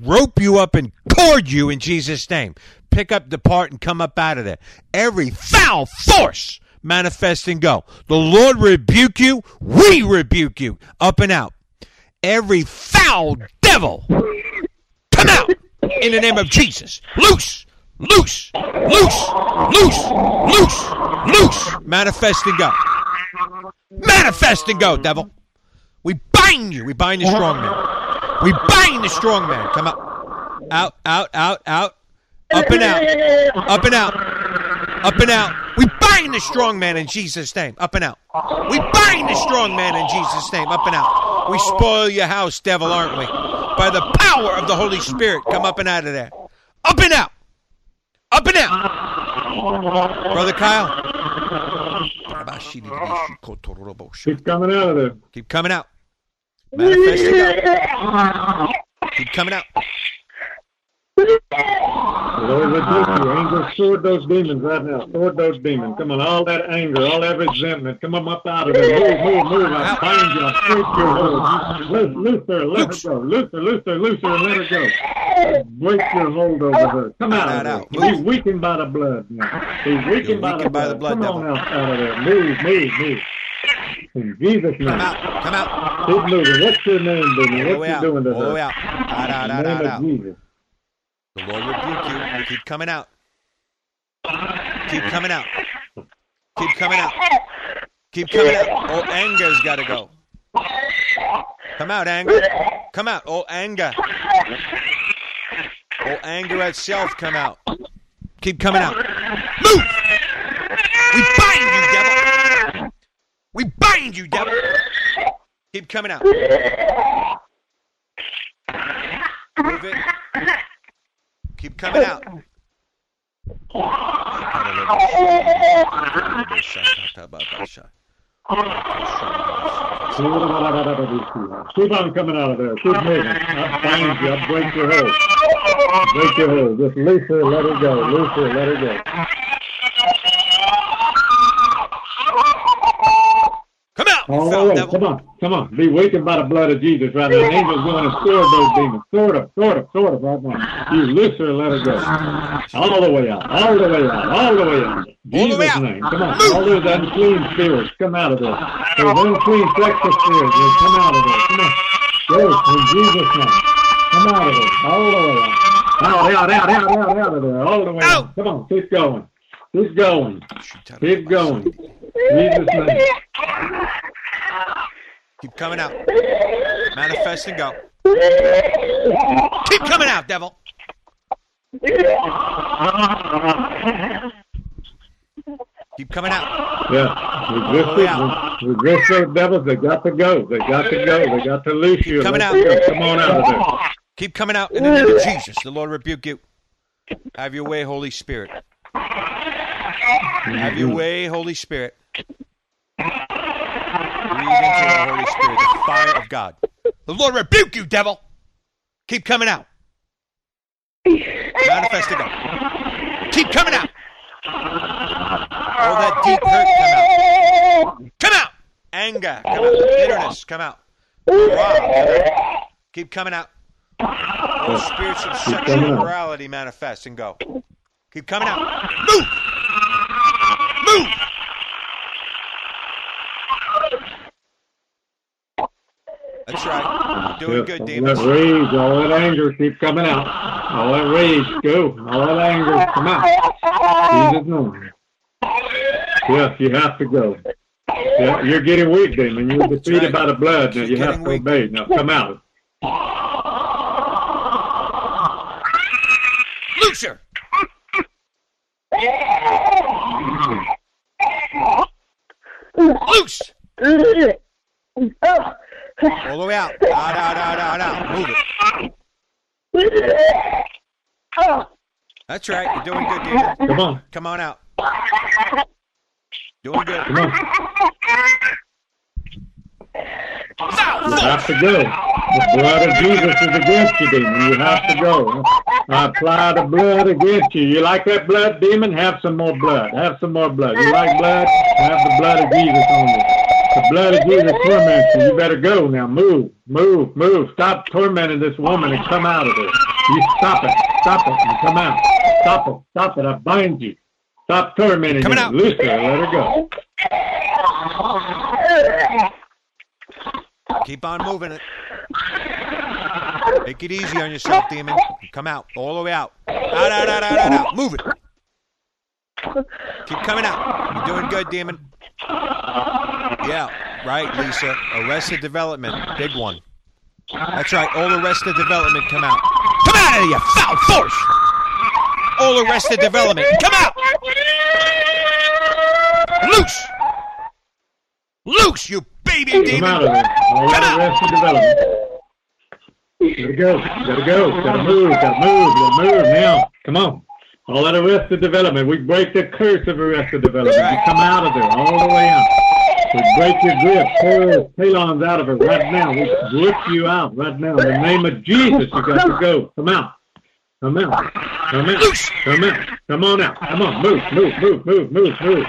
rope you up and cord you in Jesus' name. Pick up the part and come up out of there. Every foul force manifest and go. The Lord rebuke you. We rebuke you. Up and out. Every foul devil come out in the name of Jesus. Loose, loose, loose, loose, loose, loose. Manifest and go. Manifest and go, devil. We bind you. We bind the strong man. We bind the strong man. Come out. Out, out, out, out. Up and out. Up and out. Up and out. We bind the strong man in Jesus' name. Up and out. We bind the strong man in Jesus' name. Up and out. We spoil your house, devil, aren't we? By the power of the Holy Spirit. Come up and out of there. Up and out. Up and out. Brother Kyle. Keep coming out of there. Keep coming out. Manifest and go. Keep coming out. Lord, rebuke you. Angels, sword those demons right now. Sword those demons. Come on, all that anger, all that resentment. Come on up out of there. Move, move, move. I bind you. I break your hold. Loose, her. Let her go. Loose her, loose her, loose her, and let her go. Break your hold over her. Come out Out, of out. He's weakened by the blood. now. He's weakened, by, the by the blood. Come on out, out of there. Move, move, move. In Jesus' name. Come out. Come out. Keep moving. What's your name, the What you doing to her? out. Out, out, out, out, name out. of Jesus. The Lord rebuke you. Keep coming out. Keep coming out. Keep coming out. Keep coming out. All anger's got to go. Come out, anger. Come out. All anger. All anger at self, come out. Keep coming out. Move! We bind you, devil! We bind you, devil! Keep coming out. Move it. Keep coming out. Keep on coming out of there. Keep moving. I'll find you. I'll break your hold. Break your hold. Just loose her, let her go. Loose her, let her go. All the foul way. devil. Come on. Come on. Be wakened by the blood of Jesus right now. Angels going to sword those demons. Sword them. Sword them. Sword them right now. You loose her, let her go. All the way out. All the way out. All the way out. All the way Jesus' name. Come on. All those unclean spirits, come out of there. Those unclean sexual spirits, will come out of there. Come on. Go in Jesus' name. Come out of there. All the way out. Out, out, out, out, out, out of there. All the way out. Out. Come on. Keep going. Keep going. Keep going. Jesus' name. Keep coming out. Manifest and go. Keep coming out, devil. Keep coming out. Yeah, the way resist, those devils. They got to go. They got to go. They got to loose you. coming out. go. Come on out of there. Keep coming out in the name of Jesus. The Lord rebuke you. Have your way, Holy Spirit. Have your mm-hmm. way, Holy Spirit. Breathe into the Holy Spirit, the fire of God. The Lord rebuke you, devil. Keep coming out. Manifest to go. Keep coming out. All that deep hurt, come out. Come out. Anger, come out. Bitterness, come out. Keep coming out. All spirits of sexual immorality manifest and go. Keep coming out. Move. Move. That's right. You're doing Yes, good, all demons. that rage, all that anger, keep coming out. All that rage, go. All that anger, come out. Jesus' name. Yes, you have to go. Yeah, you're getting weak, demon. You're defeated right. by the blood. Now She's you have to weak. obey. Now come out. Mm-hmm. Loose her. Loose. All the way out. Out, out, out, out, out. Move it. That's right. You're doing good, demon. Come on. Come on out. Doing good. Come on. You have to go. The blood of Jesus is against you, demon. You have to go. I apply the blood against you. You like that blood, demon? Have some more blood. Have some more blood. You like blood? Have the blood of Jesus on you. The blood of Jesus torments you. You better go now. Move, move, move. Stop tormenting this woman and come out of there. You stop it. Stop it and come out. Stop it. Stop it. I bind you. Stop tormenting Coming her. out. Loose her. Let her go. Keep on moving it. Make it easy on yourself, demon. Come out. All the way out. Out, out, out, out, out, out. Move it. Keep coming out. You're doing good, demon. Yeah, right, Lisa. Arrested development. Big one. That's right. All arrested development come out. Come out of here, you foul force! All arrested development. Come out! Loose! Loose, you baby Come demon! out of there. All Come that out. arrested development. Gotta go. Gotta go. Gotta move. Gotta move. Gotta move now. Come on. All that arrested development. We break the curse of arrested development. You come out of there all the way out. We break your grip. Pull those talons out of her right now. We rip you out right now. In the name of Jesus, you got to go. Come out. Come out. Come out. Come out. Come on out. Come on. Move. Move. Move. Move. Move. Move.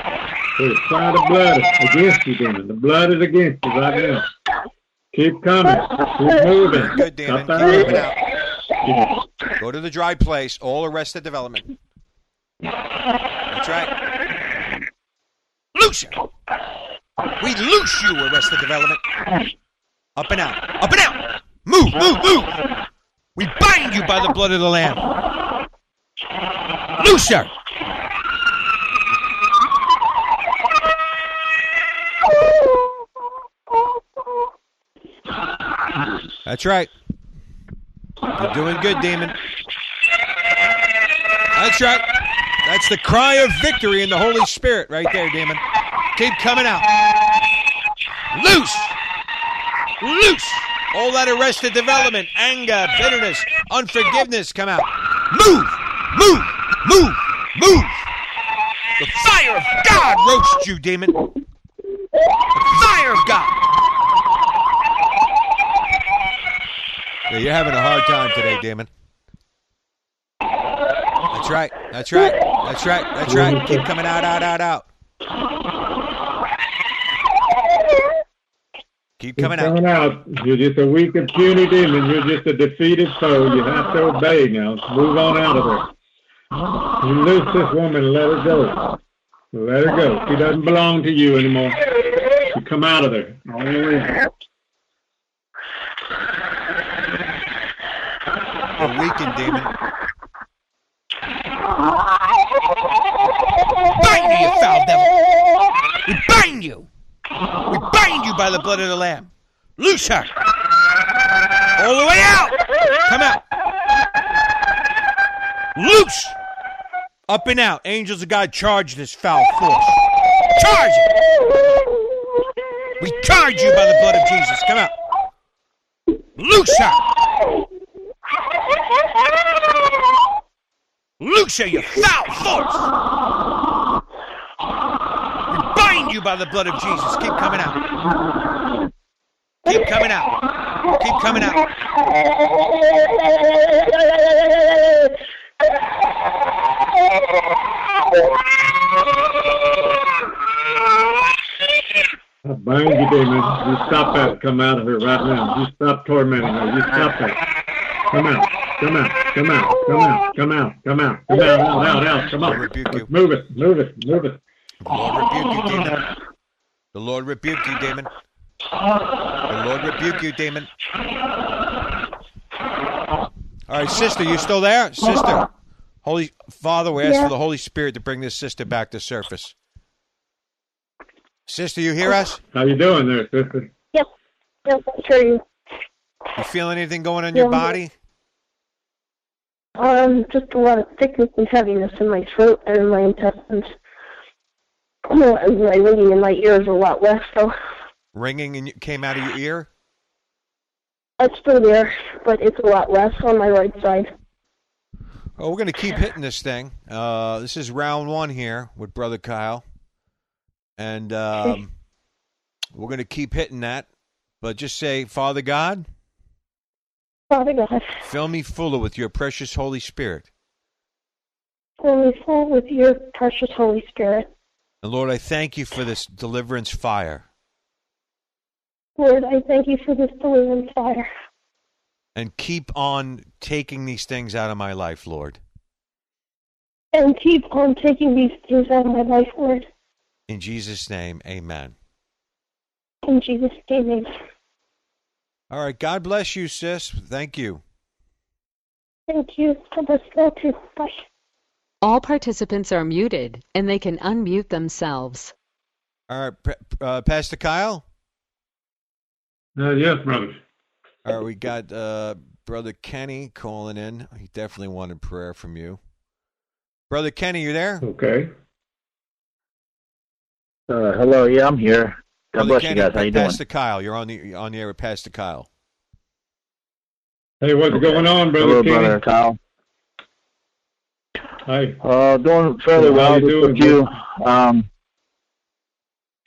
We apply the blood against you, demon. The blood is against you right now. Keep coming. Keep moving. Good, demon. Stop Keep that out. Go to the dry place. All arrested development. That's right. Loose her. We loose you, Arrested Development. Up and out. Up and out. Move, move, move. We bind you by the blood of the Lamb. Loose her. That's right. You're doing good, Demon. That's right. That's the cry of victory in the Holy Spirit right there, Demon. Keep coming out. Loose. Loose. All that arrested development, anger, bitterness, unforgiveness come out. Move. Move. Move. Move. The fire of God roasts you, demon. The fire of God. Yeah, you're having a hard time today, demon. That's right. That's right. That's right. That's right. Keep coming out, out, out, out. Keep coming out. Coming out. You're just a weak and puny demon. You're just a defeated foe. You have to obey now. Move on out of there. You loose this woman and let her go. Let her go. She doesn't belong to you anymore. You come out of there. All the way. A weakened demon. Bind you, you foul devil. We bind you. We bind you by the blood of the Lamb. Loose her. All the way out. Come out. Loose. Up and out. Angels of God, charge this foul force. Charge it. We charge you by the blood of Jesus. Come out. Loose her. Loose her, you foul force. You by the blood of Jesus. Keep coming out. Keep coming out. Keep coming out. I bind you, demon. You stop that. Come out of her right now. You stop tormenting her. You stop that. Come out. Come out. Come out. Come out. Come out. Come out. Come out. Out. Out. Out. Come on. Move it. Move it. Move it. The Lord rebuke you, demon. The Lord rebuke you, demon. The Lord rebuke you, demon. All right, sister, you still there? Sister. Holy Father, we ask Yeah. for the Holy Spirit to bring this sister back to surface. Sister, you hear us? How you doing there, sister? Yep, I hear you. You feel anything going on in your body? Um, just a lot of thickness and heaviness in my throat and in my intestines. My ringing in my ears a lot less, so Ringing and came out of your ear? it's still there, but it's a lot less on my right side. Oh, we're going to keep hitting this thing. Uh, this is round one here with Brother Kyle. And um, we're going to keep hitting that. But just say, Father God, Father God, fill me fuller with your precious Holy Spirit. fill me full with your precious Holy Spirit. And Lord, I thank you for this deliverance fire. Lord, I thank you for this deliverance fire. And keep on taking these things out of my life, Lord. And keep on taking these things out of my life, Lord. In Jesus' name, amen. In Jesus' name. All right. God bless you, sis. Thank you. Thank you. God bless you too. Bye. All participants are muted and they can unmute themselves. All right. Uh, Pastor Kyle? Uh, yes, brother. All right. We got uh, Brother Kenny calling in. He definitely wanted prayer from you. Brother Kenny, you there? Okay. Uh, hello, yeah, I'm here. God Brother bless Kenny, you guys. How you doing? Pastor Kyle, you're on the on the air with Pastor Kyle. Hey, what's Okay. going on, brother Hello, Kenny? brother Kyle. Hi. Uh, doing fairly How well. you Just doing, a few, um,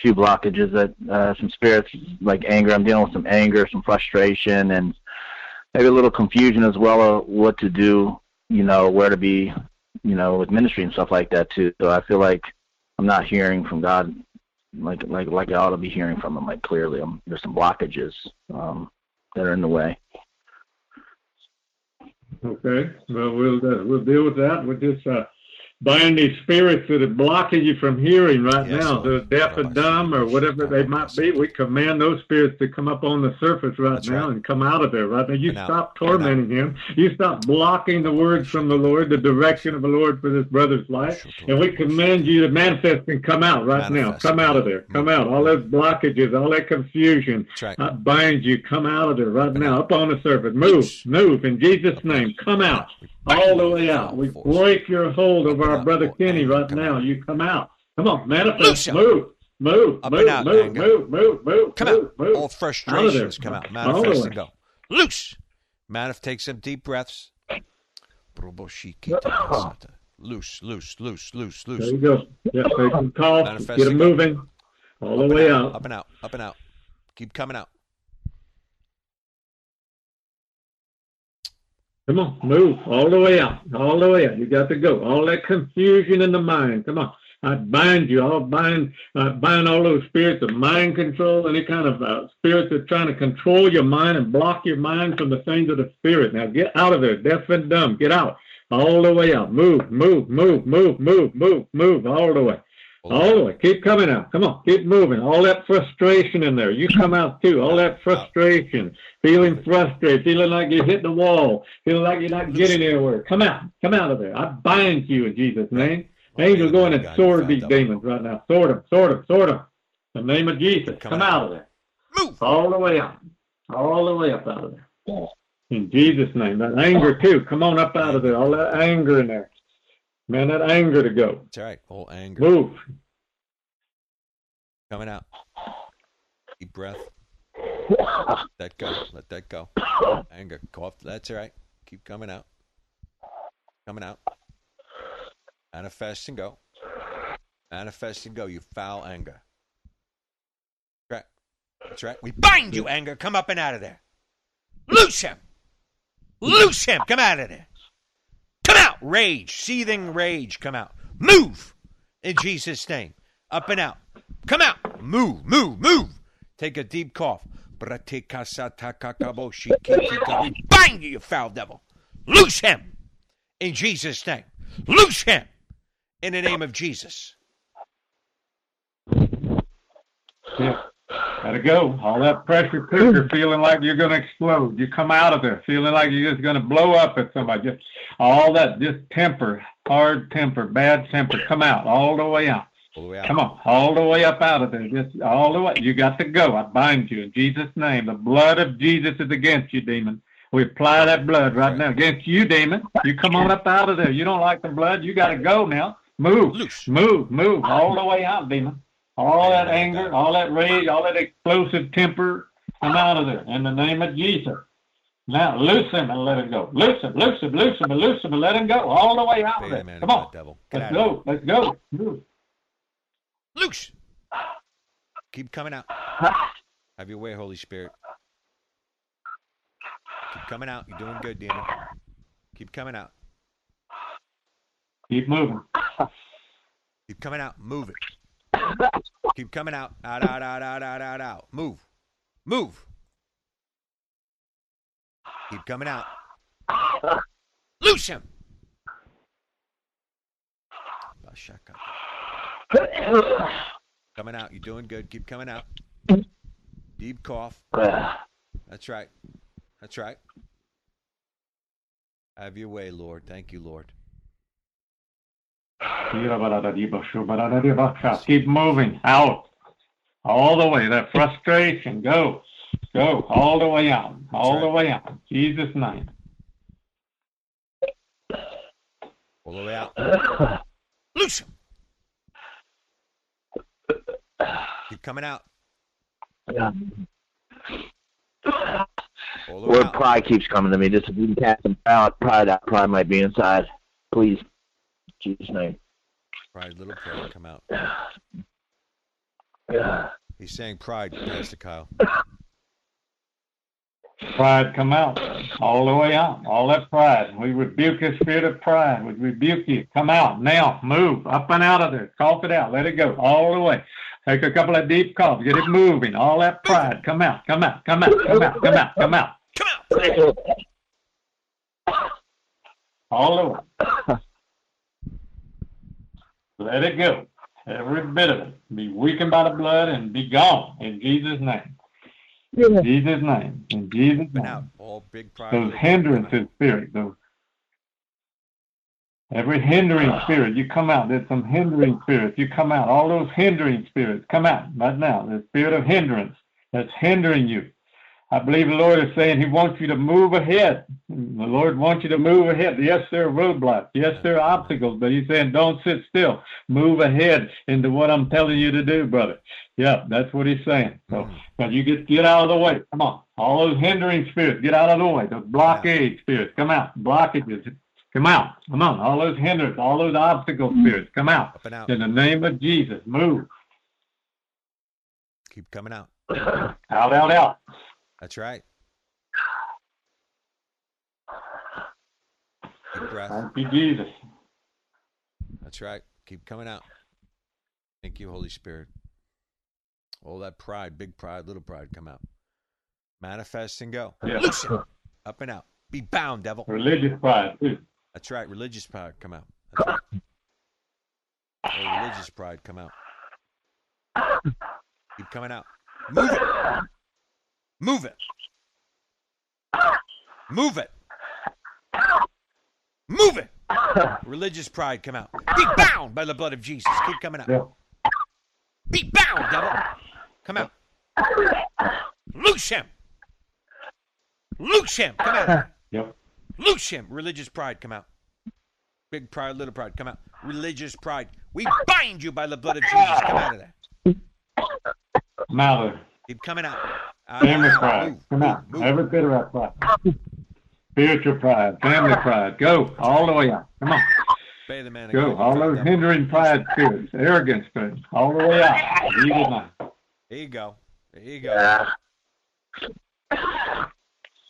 few blockages that uh, some spirits like anger. I'm dealing with some anger, some frustration, and maybe a little confusion as well of what to do. You know, where to be. You know, with ministry and stuff like that too. So I feel like I'm not hearing from God like like like I ought to be hearing from Him. Like clearly, I'm, there's some blockages um, that are in the way. Okay. Well, we'll uh, we'll deal with that. We'll just uh, bind these spirits that are blocking you from hearing right Yes, now, Lord. the deaf and dumb or whatever they might be. We command those spirits to come up on the surface right That's now right. and come out of there right now. You stop out. tormenting him. You stop blocking the words from the Lord, the direction of the Lord for this brother's life. And we command you to manifest and come out right Manifest. now. Come out of there. Come out. All those blockages, all that confusion. Right. I bind you. Come out of there right now, up on the surface. Move, move in Jesus' name. Come out, all the way out. We break your hold of our brother Kenny right now. You come out. Come on, manifest. Move, move, move, move, move, move, move. Come out. Move. All frustrations come out. Manifest and go. Loose. Manif, take some deep breaths. Loose, ah. loose, loose, loose, loose. There you go. Yeah, some calls. Manifest Get them moving. All the way out. Up and out, up and out. Keep coming out. Come on, move all the way out, all the way out. You got to go. All that confusion in the mind. Come on. I bind you. I'll bind, I bind all those spirits of mind control, any kind of uh, spirits that are trying to control your mind and block your mind from the things of the spirit. Now get out of there, deaf and dumb. Get out. All the way out. Move, move, move, move, move, move, move, all the way. All the way. Keep coming out. Come on. Keep moving. All that frustration in there. You come out too. All that frustration. Feeling frustrated. Feeling like you hit the wall. Feeling like you're not getting anywhere. Come out. Come out of there. I bind you in Jesus' name. Angels go in and sword these demons right now. Sword them. Sword them. Sword them. In the name of Jesus. Come out of there. Move. All the way up. All the way up out of there. In Jesus' name. That anger too. Come on up out of there. All that anger in there. Man, that anger to go. That's all right. All anger Move. coming out. Deep breath. Let that go. Let that go. Anger. Cough. That's all right. Keep coming out. Coming out. Manifest and go. Manifest and go. You foul anger. Right. That's right. We bind you, anger. Come up and out of there. Loose him. Loose him. Come out of there. Rage. Seething rage. Come out. Move. In Jesus' name. Up and out. Come out. Move. Move. Move. Take a deep cough. You, you foul devil. Loose him. In Jesus' name. Loose him. In the name of Jesus. Yeah. Gotta go. All that pressure cooker feeling like you're gonna explode. You come out of there feeling like you're just gonna blow up at somebody. Just all that just temper, hard temper, bad temper, come out all the way out. All the way out. Come on, all the way up out of there. Just all the way. You got to go. I bind you in Jesus' name. The blood of Jesus is against you, demon. We apply that blood right now against you, demon. You come on up out of there. You don't like the blood. You got to go now. Move, Loose. move, move all the way out, demon. All that anger, all that rage, all that explosive temper, come out of there in the name of Jesus. Now loose him and let him go. Loose him, loose him, loose him, and loose him and let him go all the way out of there. that man Come on, devil. Get let's go, let's go. Move. Loose. Keep coming out. Have your way, Holy Spirit. Keep coming out. You're doing good, demon. Keep coming out. Keep moving. Keep coming out. Move it. Keep coming out. Out, out, out, out, out, out, out. Move. Move. Keep coming out. Loose him. Oh, Bashaka. Coming out. You're doing good. Keep coming out. Deep cough. That's right. That's right. Have your way, Lord. Thank you, Lord. Keep moving out. All the way. That frustration. Go. Go. All the way out. All the way out. Jesus' name. All the way out. Loose. Keep coming out. Yeah. The Word out. pride keeps coming to me. Just if you can cast them out, pride out, pride might be inside. Please. In Jesus' name. Pride, little pride, come out. Yeah. He's saying pride, Pastor Kyle. Pride come out. All the way out. All that pride. We rebuke the spirit of pride. We rebuke you. Come out now. Move up and out of there. Cough it out. Let it go. All the way. Take a couple of deep coughs. Get it moving. All that pride. Come out. Come out. Come out. Come out. Come out. Come out. Come out. All the way. Let it go. Every bit of it. Be weakened by the blood and be gone in Jesus' name. In Jesus' name. In Jesus' Up out. name. All big pride. Those hindrances, spirit, those every hindering spirit, you come out. There's some hindering spirits. You come out. All those hindering spirits, come out right now. The spirit of hindrance that's hindering you. I believe the Lord is saying He wants you to move ahead. The Lord wants you to move ahead. Yes, there are roadblocks. Yes, there are obstacles, but He's saying don't sit still. Move ahead into what I'm telling you to do, brother. Yeah, that's what He's saying. So, mm-hmm. but you get get out of the way. Come on, all those hindering spirits, get out of the way. Those blockade spirits, come out. Blockages, come out. Come on, all those hindrance, all those obstacle mm-hmm. spirits, come out. Up out. In the name of Jesus, move Keep coming out. out, out, out. That's right. Deep breath. Thank you, Jesus. That's right. Keep coming out. Thank you, Holy Spirit. All that pride, big pride, little pride, come out. Manifest and go. Yeah. Up and out. Be bound, devil. Religious pride too. That's right. Religious pride, come out. That's right. Religious pride, come out. Keep coming out. Move it. Move it. Move it. Move it. Religious pride, come out. Be bound by the blood of Jesus. Keep coming out. Yeah. Be bound, devil. Come out. Loose him. Loose him. Come out. Yep. Loose him. Religious pride, come out. Big pride, little pride, come out. Religious pride. We bind you by the blood of Jesus. Come out of there. Mouth. Keep coming out. Out, Family pride. Come on. out. move. Every bit of that pride. Spiritual pride. Family pride. Go all the way out. Come on. Obey the man Go. God. All those hindering pride spirits, arrogance spirits, all the way out. In Jesus' name. There you go. There you go.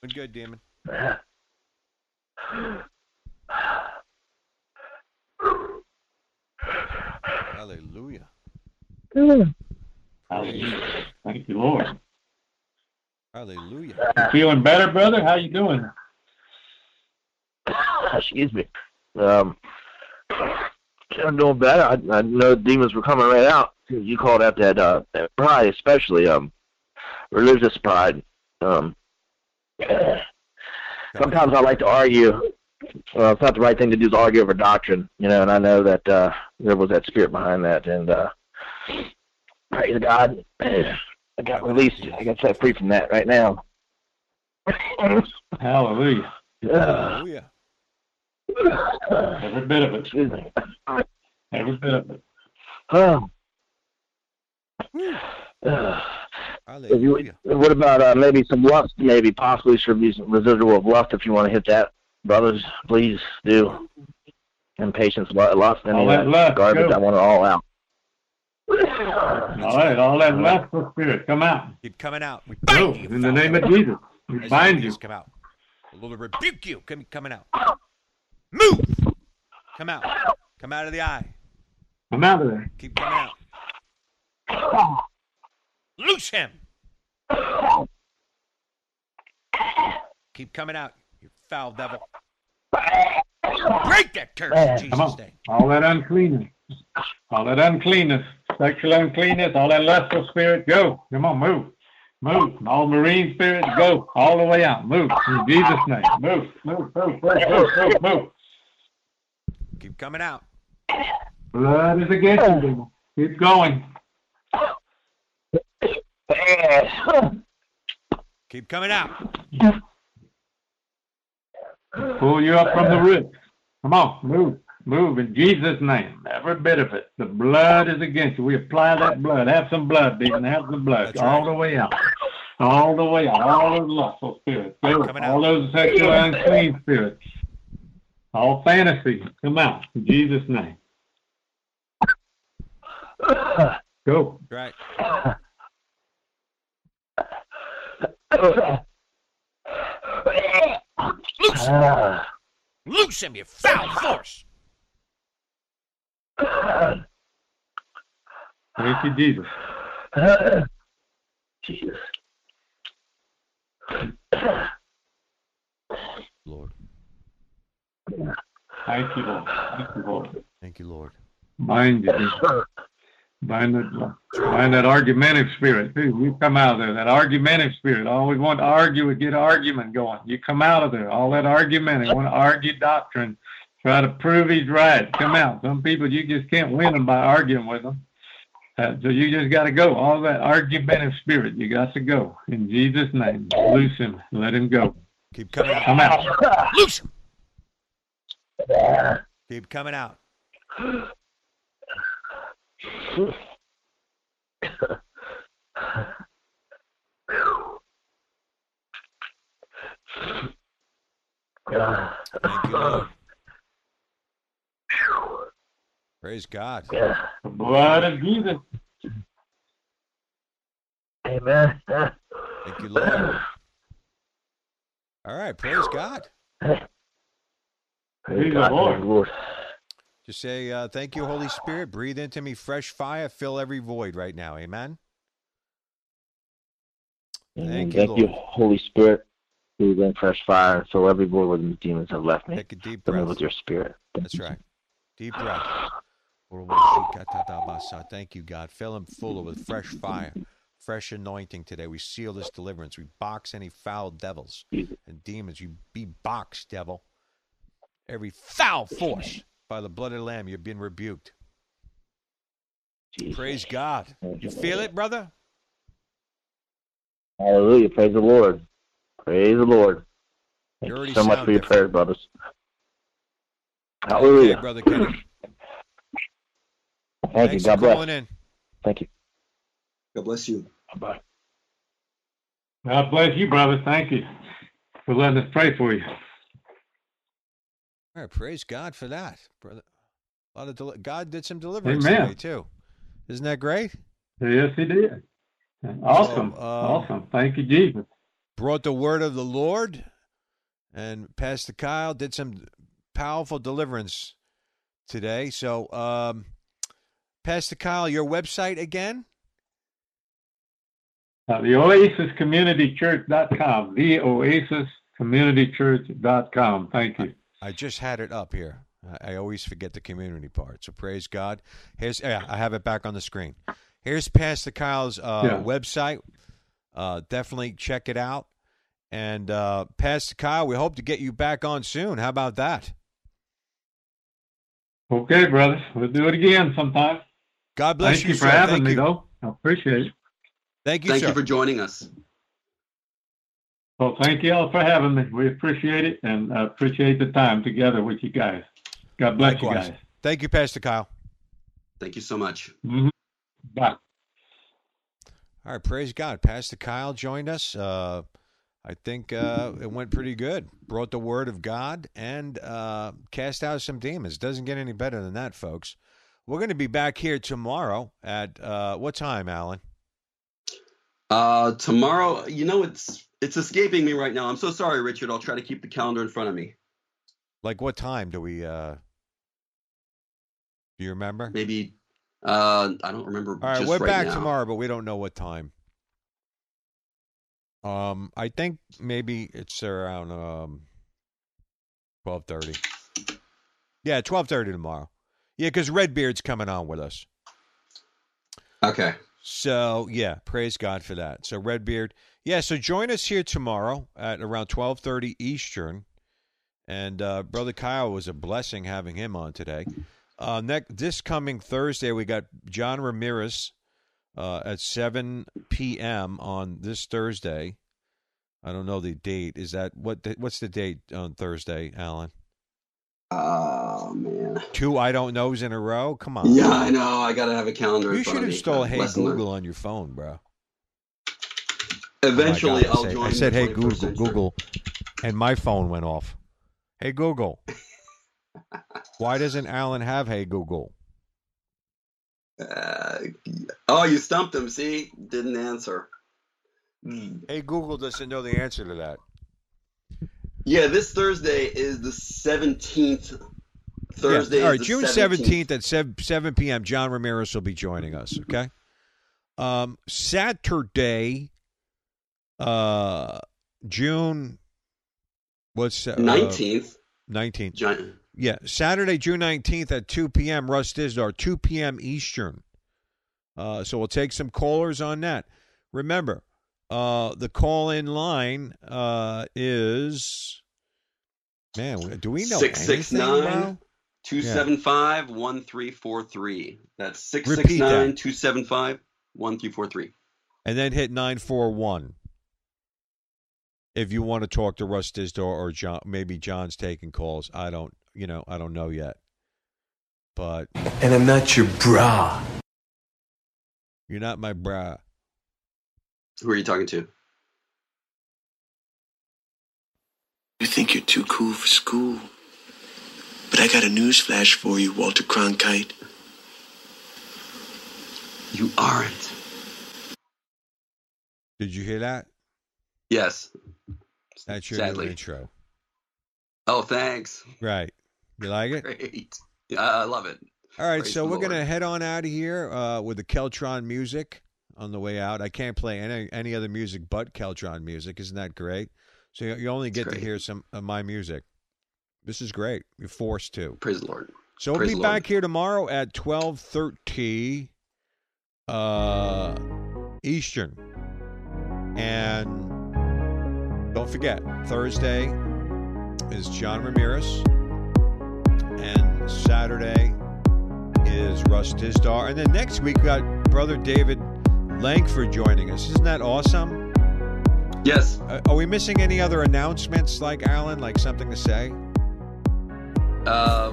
Good, good, demon. Hallelujah. Hallelujah. Thank you, Lord. Hallelujah. You feeling better, brother? How you doing? Excuse me. Um, I'm doing better. I, I know demons were coming right out. You called out that uh, that pride, especially um, religious pride. Um, sometimes I like to argue. Well, it's not the right thing to do is argue over doctrine, you know. And I know that uh, there was that spirit behind that, and uh, praise God, I got released. I got set free from that right now. Hallelujah. Uh, Hallelujah. Every bit of it. excuse me. Every bit of it. Oh. Uh, you, what about uh, maybe some lust? Maybe possibly some residual of lust. If you want to hit that, brothers, please do. Impatience, lust, any All of that that lust, garbage. go. I want it all out. All right. All that lustful spirit, come out. Keep coming out. We bind you. In the name of. Jesus. We As bind you. Come out. The Lord rebuke you. Come coming out. Move. Come out. Come out of the eye. Come out of there. Keep coming out. Loose him. Keep coming out. You foul devil. Break that curse in Come Jesus' on. name. All that uncleanness. All that uncleanness. Sexual uncleanness. All that lustful spirit, go. Come on, move. Move. All marine spirits, go. All the way out. Move. In Jesus' name. Move. Move. Move. Move. Move. Move. move. Keep coming out. Blood is against you. Keep going. Keep coming out. Pull you up from the root. Come on, move, move in Jesus' name. Every bit of it. The blood is against you. We apply that blood. Have some blood, demon. Have some blood. That's all right. the way out. All the way out. All those lustful spirits. Coming All out. those sexual unclean spirits. All fantasy. Come out in Jesus' name. Go. Right. Loose him. Loose him, you foul force. Thank you, Jesus. Jesus. Lord. Thank you, Lord. Thank you, Lord. Thank you, Lord. bind you. Bind that, bind that argumentative spirit too. You come out of there. That argumentative spirit. Always want to argue and get argument going. You come out of there. All that argument. Want to argue doctrine. Try to prove he's right. Come out. Some people you just can't win them by arguing with them. Uh, so you just got to go. All that argumentative spirit. You got to go in Jesus' name. Loose him. Let him go. Keep coming out. Come out. Loose him. Keep coming out. Thank you, Lord. Praise God. The blood of Jesus. Amen. Thank you, Lord. All right. Praise God. Praise the God, Lord. Lord. Just say, uh, thank you, Holy Spirit. Breathe into me fresh fire. Fill every void right now. Amen. Amen. Thank you, Thank you, Holy Spirit. Breathe in fresh fire. Fill every void where the demons have left me. Take a deep breath. Fill me with your spirit. Thank That's you, right. Deep breath. Thank you, God. Fill him full with fresh fire, fresh anointing today. We seal this deliverance. We box any foul devils and demons. You be boxed, devil. Every foul force by the blood of the Lamb, you've been rebuked. Jesus. Praise God. You feel it, brother? Hallelujah. Praise the Lord. Praise the Lord. Thank You you so much for your different. prayers, brothers. Okay, Hallelujah. brother Kenny. Thank Thanks you. God for bless. calling in. Thank you. God bless you. Bye. God bless you, brother. Thank you for letting us pray for you. All right, praise God for that, brother. A lot of deli- God did some deliverance Amen. today too. Isn't that great? Yes, he did. Awesome. um, awesome. Thank you, Jesus. brought the word of the Lord, and Pastor Kyle did some powerful deliverance today. So, um, Pastor Kyle, your website again? Uh, the oasiscommunitychurch.com. The oasiscommunitychurch.com. Thank you. I just had it up here. I, I always forget the community part. So praise God. Here's I have it back on the screen. Here's Pastor Kyle's uh, Yeah. website. Uh, definitely check it out. And uh, Pastor Kyle, we hope to get you back on soon. How about that? Okay, brother. We'll do it again sometime. God bless Thank you, you for sir. having Thank me, you. though. I appreciate it. Thank you, Thank sir. you for joining us. Well, thank you all for having me. We appreciate it and I appreciate the time together with you guys. God bless Likewise. you guys. Thank you, Pastor Kyle. Thank you so much. hmm Bye. All right, praise God. Pastor Kyle joined us. Uh, I think uh, it went pretty good. Brought the word of God and uh, cast out some demons. Doesn't get any better than that, folks. We're going to be back here tomorrow at uh, what time, Alan? Uh, tomorrow, you know, it's it's escaping me right now. I'm so sorry, Richard. I'll try to keep the calendar in front of me. Like what time do we? Uh, do you remember? Maybe uh, I don't remember. All right, we're right back now. tomorrow, but we don't know what time. Um, I think maybe it's around um twelve thirty. Yeah, twelve thirty tomorrow. Yeah, because Redbeard's coming on with us. Okay. So yeah, praise God for that. So Redbeard, yeah. So join us here tomorrow at around twelve thirty Eastern. And uh, brother Kyle was a blessing having him on today. Uh, next this coming Thursday, we got John Ramirez uh, at seven p.m. on this Thursday. I don't know the date. Is that what? The, what's the date on Thursday, Alan? Oh man. Two I don't knows in a row. Come on. Yeah, I know. I gotta have a calendar. You should install Hey. Google on your phone, bro. Eventually, Oh God, I'll said- join. I said, "Hey Google, century." Google," and my phone went off. Hey Google, why doesn't Alan have Hey Google? Uh, oh, you stumped him. See, didn't answer. Hmm. Hey Google doesn't know the answer to that. Yeah, this Thursday is the seventeenth. Thursday. Yeah. All is June seventeenth at 7, 7 p.m. John Ramirez will be joining us. Okay. Um, Saturday, uh, June. What's uh, Nineteenth. Nineteenth. Yeah, Saturday, June 19th at 2 p.m. Russ Dizdar, 2 p.m. Eastern. Uh, so we'll take some callers on that. Remember, uh, the call in line uh, is. Man, do we know Six six anything, nine bro? 275 1343. That's Repeat 669 that. 275 1343. And then hit 941 if you want to talk to Russ Dizdar or John. Maybe John's taking calls. I don't, you know, I don't know yet. But And I'm not your bra. you're not my bra. Who are you talking to? You think you're too cool for school. But I got a news flash for you, Walter Cronkite. You aren't. Did you hear that? Yes. That's your Sadly. new intro. Oh, thanks. Right. You like it? Great. Yeah, I love it. All right, Praise so we're going to head on out of here uh, with the Keltron music on the way out. I can't play any any other music but Keltron music. Isn't that great? So you, you only get to hear some of my music. This is great. You're forced to. Praise the Lord. So we'll Praise be back Lord. here tomorrow at twelve thirty uh, Eastern, and don't forget Thursday is John Ramirez, and Saturday is Russ Dizdar, and then next week we got Brother David Langford joining us. Isn't that awesome? Yes. Uh, are we missing any other announcements, like Alan, like something to say? Uh,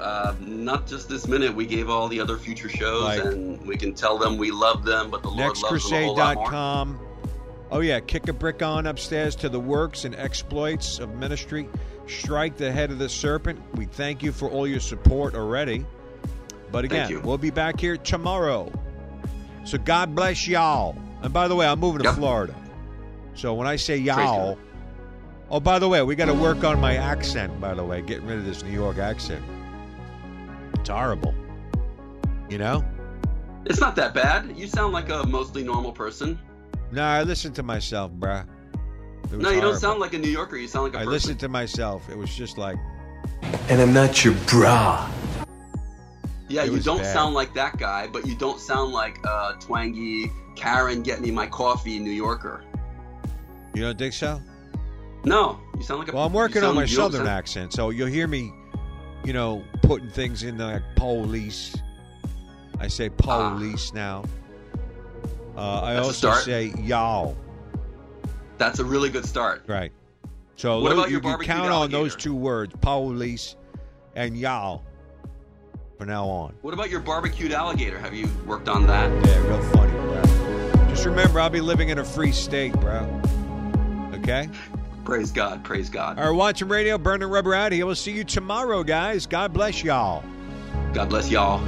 uh, not just this minute. We gave all the other future shows, Like- and we can tell them we love them, but the Lord loves them a whole lot more. nextcrusade.com. Oh, yeah. Kick a brick on upstairs to the works and exploits of ministry. Strike the head of the serpent. We thank you for all your support already. But again, we'll be back here tomorrow. So God bless y'all. And by the way, I'm moving to Yep. Florida. So when I say y'all, oh, by the way, we got to work on my accent, by the way, getting rid of this New York accent. It's horrible. You know? It's not that bad. You sound like a mostly normal person. Nah, I listen to myself, bruh. It was No, you don't sound like a New Yorker. You sound like a I person. listened to myself. It was just like, And I'm not your bra. yeah, it you don't bad. sound like that guy, but you don't sound like uh, twangy Karen, get me my coffee New Yorker. you don't think so? No, you sound like a. Well, I'm working on my you southern sound- accent, so you'll hear me, you know, putting things in like police. I say police now. Uh, I That's also say y'all. That's a really good start. Right. So What those- about you your can barbecued count on those two words, police and y'all, from now on. What about your barbecued alligator? Have you worked on that? Yeah, real funny, bro. Just remember, I'll be living in a free state, bro. Okay? Praise God. Praise God. All right, watching radio, burning rubber out here. We'll see you tomorrow, guys. God bless y'all. God bless y'all.